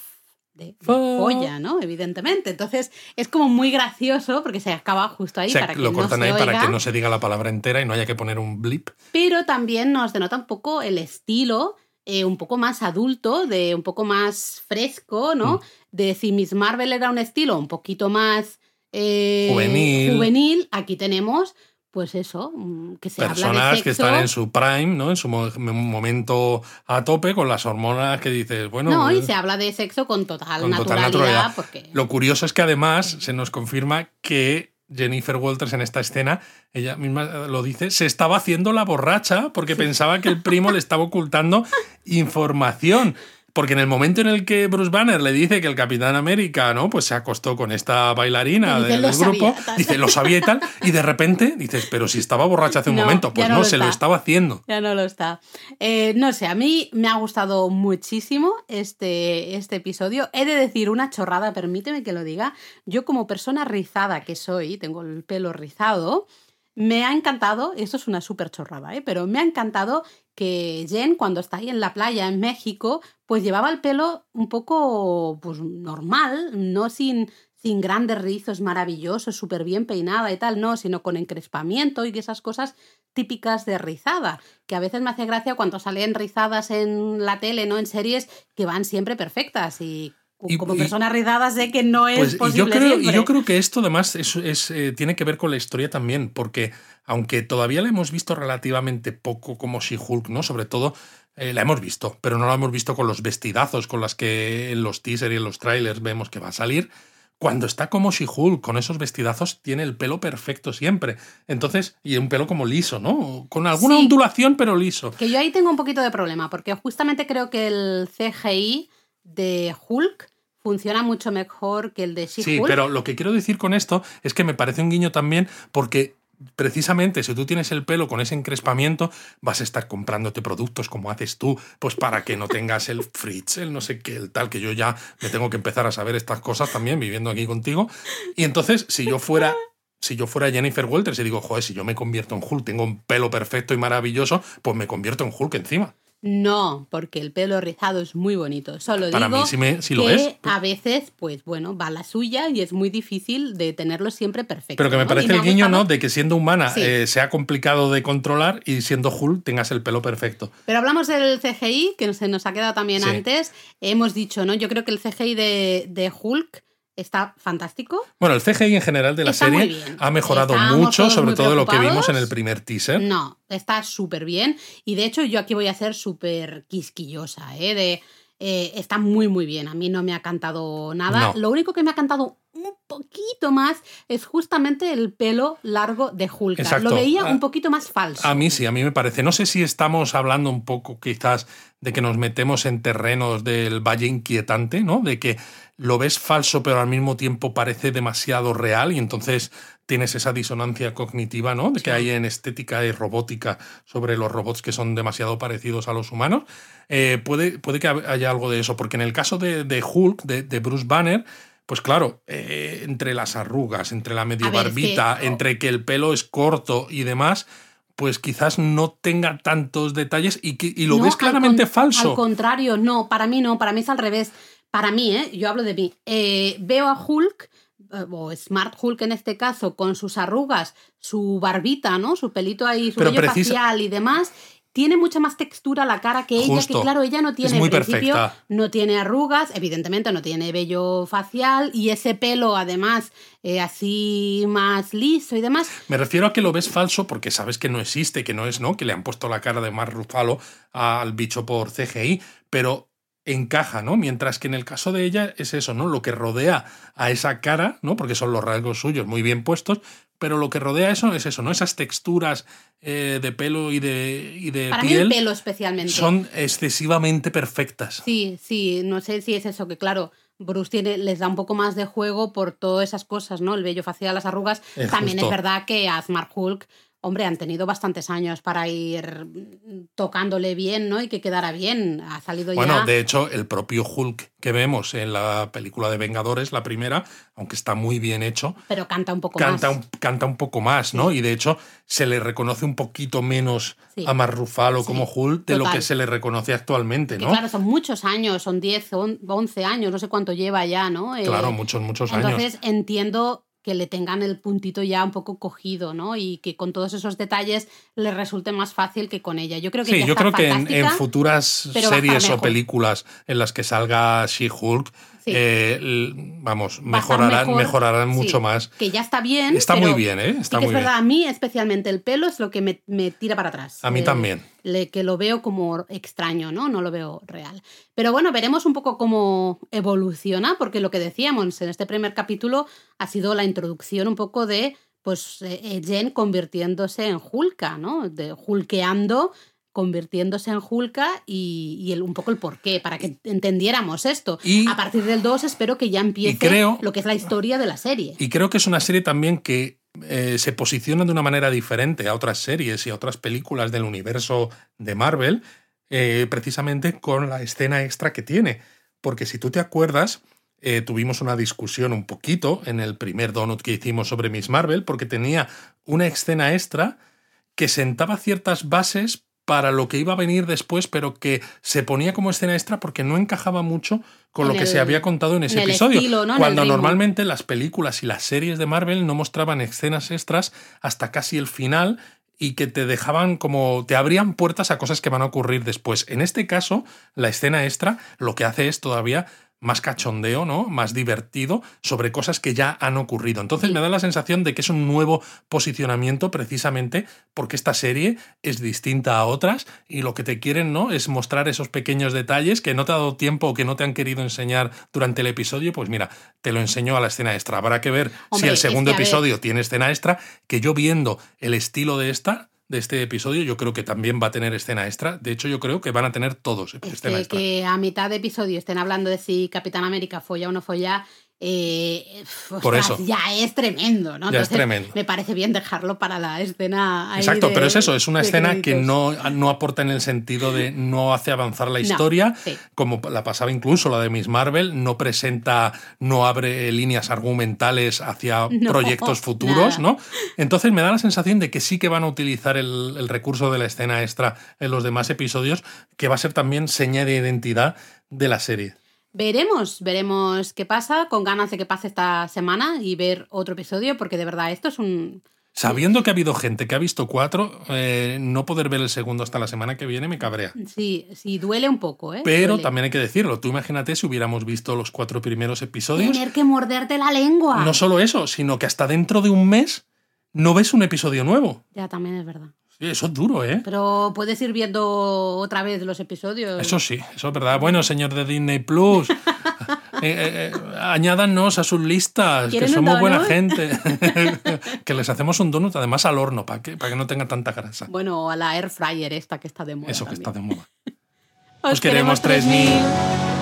de polla, ¿no? Evidentemente. Entonces es como muy gracioso porque se acaba justo ahí O sea, para que lo no cortan se ahí para que no se diga la palabra entera y no haya que poner un blip. Pero también nos denota un poco el estilo, eh, un poco más adulto, de un poco más fresco, ¿no? Mm. De si Miss Marvel era un estilo un poquito más eh, Juvenil. juvenil, aquí tenemos, pues eso, mm, que se habla de Personas sexo. que están en su prime, ¿no? En su mo- momento a tope con las hormonas que dices, bueno, No, y eh, se habla de sexo con total con total naturalidad, porque Lo curioso es que además se nos confirma que Jennifer Walters en esta escena, ella misma lo dice, se estaba haciendo la borracha porque pensaba que el primo le estaba ocultando [LAUGHS] información. Porque en el momento en el que Bruce Banner le dice que el Capitán América, ¿no? Pues se acostó con esta bailarina dice, del "Lo grupo, sabía", tal. dice, lo sabía y tal, y de repente dices, pero si estaba borracha hace un No, momento, pues no no, lo se lo estaba haciendo. Ya no lo está. Eh, no sé, a mí me ha gustado muchísimo este, este episodio. He de decir una chorrada, permíteme que lo diga. Yo como persona rizada que soy, tengo el pelo rizado, me ha encantado, esto es una súper chorrada, ¿eh? pero me ha encantado que Jen cuando está ahí en la playa en México, pues llevaba el pelo un poco pues, normal, no sin, sin grandes rizos maravillosos, súper bien peinada y tal, no, sino con encrespamiento y esas cosas típicas de rizada, que a veces me hace gracia cuando salen rizadas en la tele, no en series, que van siempre perfectas Y- como y- persona sé que no es Pues y posible yo, creo, y yo creo que esto además es, es, eh, tiene que ver con la historia también, porque aunque todavía la hemos visto relativamente poco como She-Hulk, ¿no? Sobre todo eh, la hemos visto, pero no la hemos visto con los vestidazos con las que en los teasers y en los trailers vemos que va a salir. Cuando está como She-Hulk, con esos vestidazos, tiene el pelo perfecto siempre. Entonces, y un pelo como liso, ¿no? Con alguna Sí. ondulación, pero liso. Que yo ahí tengo un poquito de problema, porque justamente creo que el CGI de Hulk funciona mucho mejor que el de She-Hulk. Sí, pero lo que quiero decir con esto es que me parece un guiño también porque precisamente si tú tienes el pelo con ese encrespamiento, vas a estar comprándote productos como haces tú, pues para que no tengas el fritz, el no sé qué, el tal, que yo ya me tengo que empezar a saber estas cosas también viviendo aquí contigo. Y entonces, si yo fuera... Si yo fuera Jennifer Walters y digo, joder, si yo me convierto en Hulk, tengo un pelo perfecto y maravilloso, pues me convierto en Hulk encima. No, porque el pelo rizado es muy bonito. Solo Para digo mí sí, me, sí lo que es. a veces, pues bueno, va la suya y es muy difícil de tenerlo siempre perfecto. Pero que me ¿no? Y parece el ha guiño, ¿no? De que siendo humana Sí. eh, sea complicado de controlar y siendo Hulk tengas el pelo perfecto. Pero hablamos del CGI, que se nos ha quedado también Sí. antes. Hemos dicho, ¿no? Yo creo que el CGI de, de Hulk está fantástico. Bueno, el CGI en general de la Está serie ha mejorado Estábamos mucho, sobre todo lo que vimos en el primer teaser. No, está súper bien. Y de hecho, yo aquí voy a ser súper quisquillosa, ¿eh? De, eh, está muy, muy bien. A mí no me ha cantado nada. No. Lo único que me ha cantado un poquito más es justamente el pelo largo de Hulk. Exacto. Lo veía A- un poquito más falso. A mí sí, a mí me parece. No sé si estamos hablando un poco quizás de que nos metemos en terrenos del valle inquietante, ¿no? De que lo ves falso pero al mismo tiempo parece demasiado real y entonces tienes esa disonancia cognitiva, ¿no? De que hay en estética y robótica sobre los robots que son demasiado parecidos a los humanos. Eh, puede, puede que haya algo de eso, porque en el caso de, de Hulk, de, de Bruce Banner, pues claro, eh, entre las arrugas, entre la medio ver, barbita, entre que el pelo es corto y demás, pues quizás no tenga tantos detalles y, que, y lo No, ves claramente falso. Al contrario, no, para mí no, para mí es al revés. Para mí, ¿eh? yo hablo de mí. Eh, veo a Hulk o Smart Hulk en este caso, con sus arrugas, su barbita, ¿no? Su pelito ahí, su Pero vello precisa- facial y demás. Tiene mucha más textura la cara que ella, Justo. que claro, ella no tiene en principio, perfecta. no tiene arrugas, evidentemente no tiene vello facial y ese pelo además eh, así más liso y demás. Me refiero a que lo ves falso porque sabes que no existe, que no es, ¿no? Que le han puesto la cara de Mark Ruffalo al bicho por CGI, pero encaja, ¿no? Mientras que en el caso de ella es eso, ¿no? Lo que rodea a esa cara, ¿no? Porque son los rasgos suyos muy bien puestos, pero lo que rodea eso es eso, ¿no? Esas texturas eh, de pelo y de, y de Para mí el piel pelo especialmente. son excesivamente perfectas. Sí, sí, no sé si es eso, que claro, Bruce tiene, les da un poco más de juego por todas esas cosas, ¿no? El vello facial, las arrugas. Es También justo. es verdad que a Smart Hulk, hombre, han tenido bastantes años para ir tocándole bien, ¿no? Y que quedara bien. Ha salido Bueno, ya. de hecho, el propio Hulk que vemos en la película de Vengadores, la primera, aunque está muy bien hecho, Pero canta un poco canta más. un, canta un poco más, ¿no? Y de hecho se le reconoce un poquito menos Sí. a Mark Ruffalo Sí, como Hulk de lo que se le reconoce actualmente, Que ¿no? claro, son muchos años, son 10, on- 11 años, no sé cuánto lleva ya, ¿no? Eh, Claro, muchos, muchos años. Entonces entiendo que le tengan el puntito ya un poco cogido, ¿no? Y que con todos esos detalles le resulte más fácil que con ella. Yo creo que Sí, yo creo que en, en futuras series o películas en las que salga She-Hulk, Sí. eh, vamos, mejorarán, mejor, mejorarán sí, mucho más. Que ya está bien. Está muy bien, ¿eh? sí Está que muy es verdad, bien. a mí especialmente el pelo es lo que me, me tira para atrás. A mí Eh, también. le- que lo veo como extraño, ¿no? No lo veo real. Pero bueno, veremos un poco cómo evoluciona, porque lo que decíamos en este primer capítulo ha sido la introducción un poco de pues eh, Jen convirtiéndose en Hulka, ¿no? De Hulkeando convirtiéndose en Hulka y, y el, un poco el porqué, para que entendiéramos esto. Y- a partir del 2 espero que ya empiece creo- lo que es la historia de la serie. Y creo que es una serie también que eh, se posiciona de una manera diferente a otras series y a otras películas del universo de Marvel, eh, precisamente con la escena extra que tiene. Porque si tú te acuerdas, eh, tuvimos una discusión un poquito en el primer donut que hicimos sobre Miss Marvel, porque tenía una escena extra que sentaba ciertas bases para lo que iba a venir después, pero que se ponía como escena extra porque no encajaba mucho con En lo que se había contado en ese en episodio. Cuando normalmente las películas y las series de Marvel no mostraban escenas extras hasta casi el final y que te dejaban como te abrían puertas a cosas que van a ocurrir después. En este caso, la escena extra lo que hace es todavía más cachondeo, ¿no? Más divertido sobre cosas que ya han ocurrido. Entonces Sí. me da la sensación de que es un nuevo posicionamiento precisamente porque esta serie es distinta a otras y lo que te quieren, ¿no? Es mostrar esos pequeños detalles que no te ha dado tiempo o que no te han querido enseñar durante el episodio, pues mira, te lo enseño a la escena extra. Habrá que ver si el es segundo que, episodio tiene escena extra, que yo viendo el estilo de esta de este episodio, yo creo que también va a tener escena extra. De hecho, yo creo que van a tener todos Es escena que, extra. que a mitad de episodio estén hablando de si Capitán América folla o no folla, eh, Por eso. ya es tremendo, ¿no? Ya es tremendo. Me parece bien dejarlo para la escena. ahí Exacto, de- pero es eso, es una escena que no, no aporta en el sentido de no hace avanzar la historia, sí. como la pasaba incluso la de Miss Marvel, no presenta, no abre líneas argumentales hacia [LAUGHS] No, proyectos futuros, nada. ¿no? Entonces me da la sensación de que sí que van a utilizar el, el recurso de la escena extra en los demás episodios, que va a ser también seña de identidad de la serie. Veremos, veremos qué pasa, con ganas de que pase esta semana y ver otro episodio, porque de verdad esto es un... Sabiendo que ha habido gente que ha visto cuatro, eh, no poder ver el segundo hasta la semana que viene me cabrea. Sí, sí, duele un poco, ¿eh? Pero Duele. también hay que decirlo, tú imagínate si hubiéramos visto los cuatro primeros episodios. Tener que morderte la lengua. No solo eso, sino que hasta dentro de un mes no ves un episodio nuevo. Ya, también es verdad. Sí, eso es duro, ¿eh? Pero puedes ir viendo otra vez los episodios. Eso sí, eso es verdad. Bueno, señor de Disney Plus, [LAUGHS] eh, eh, eh, añádanos a sus listas, que ¿Quieren un somos buena gente. [LAUGHS] que les hacemos un donut además al horno, para que, para que no tenga tanta grasa. Bueno, a la air fryer esta que está de moda. Eso que está de moda. [LAUGHS] Os Os queremos 3000.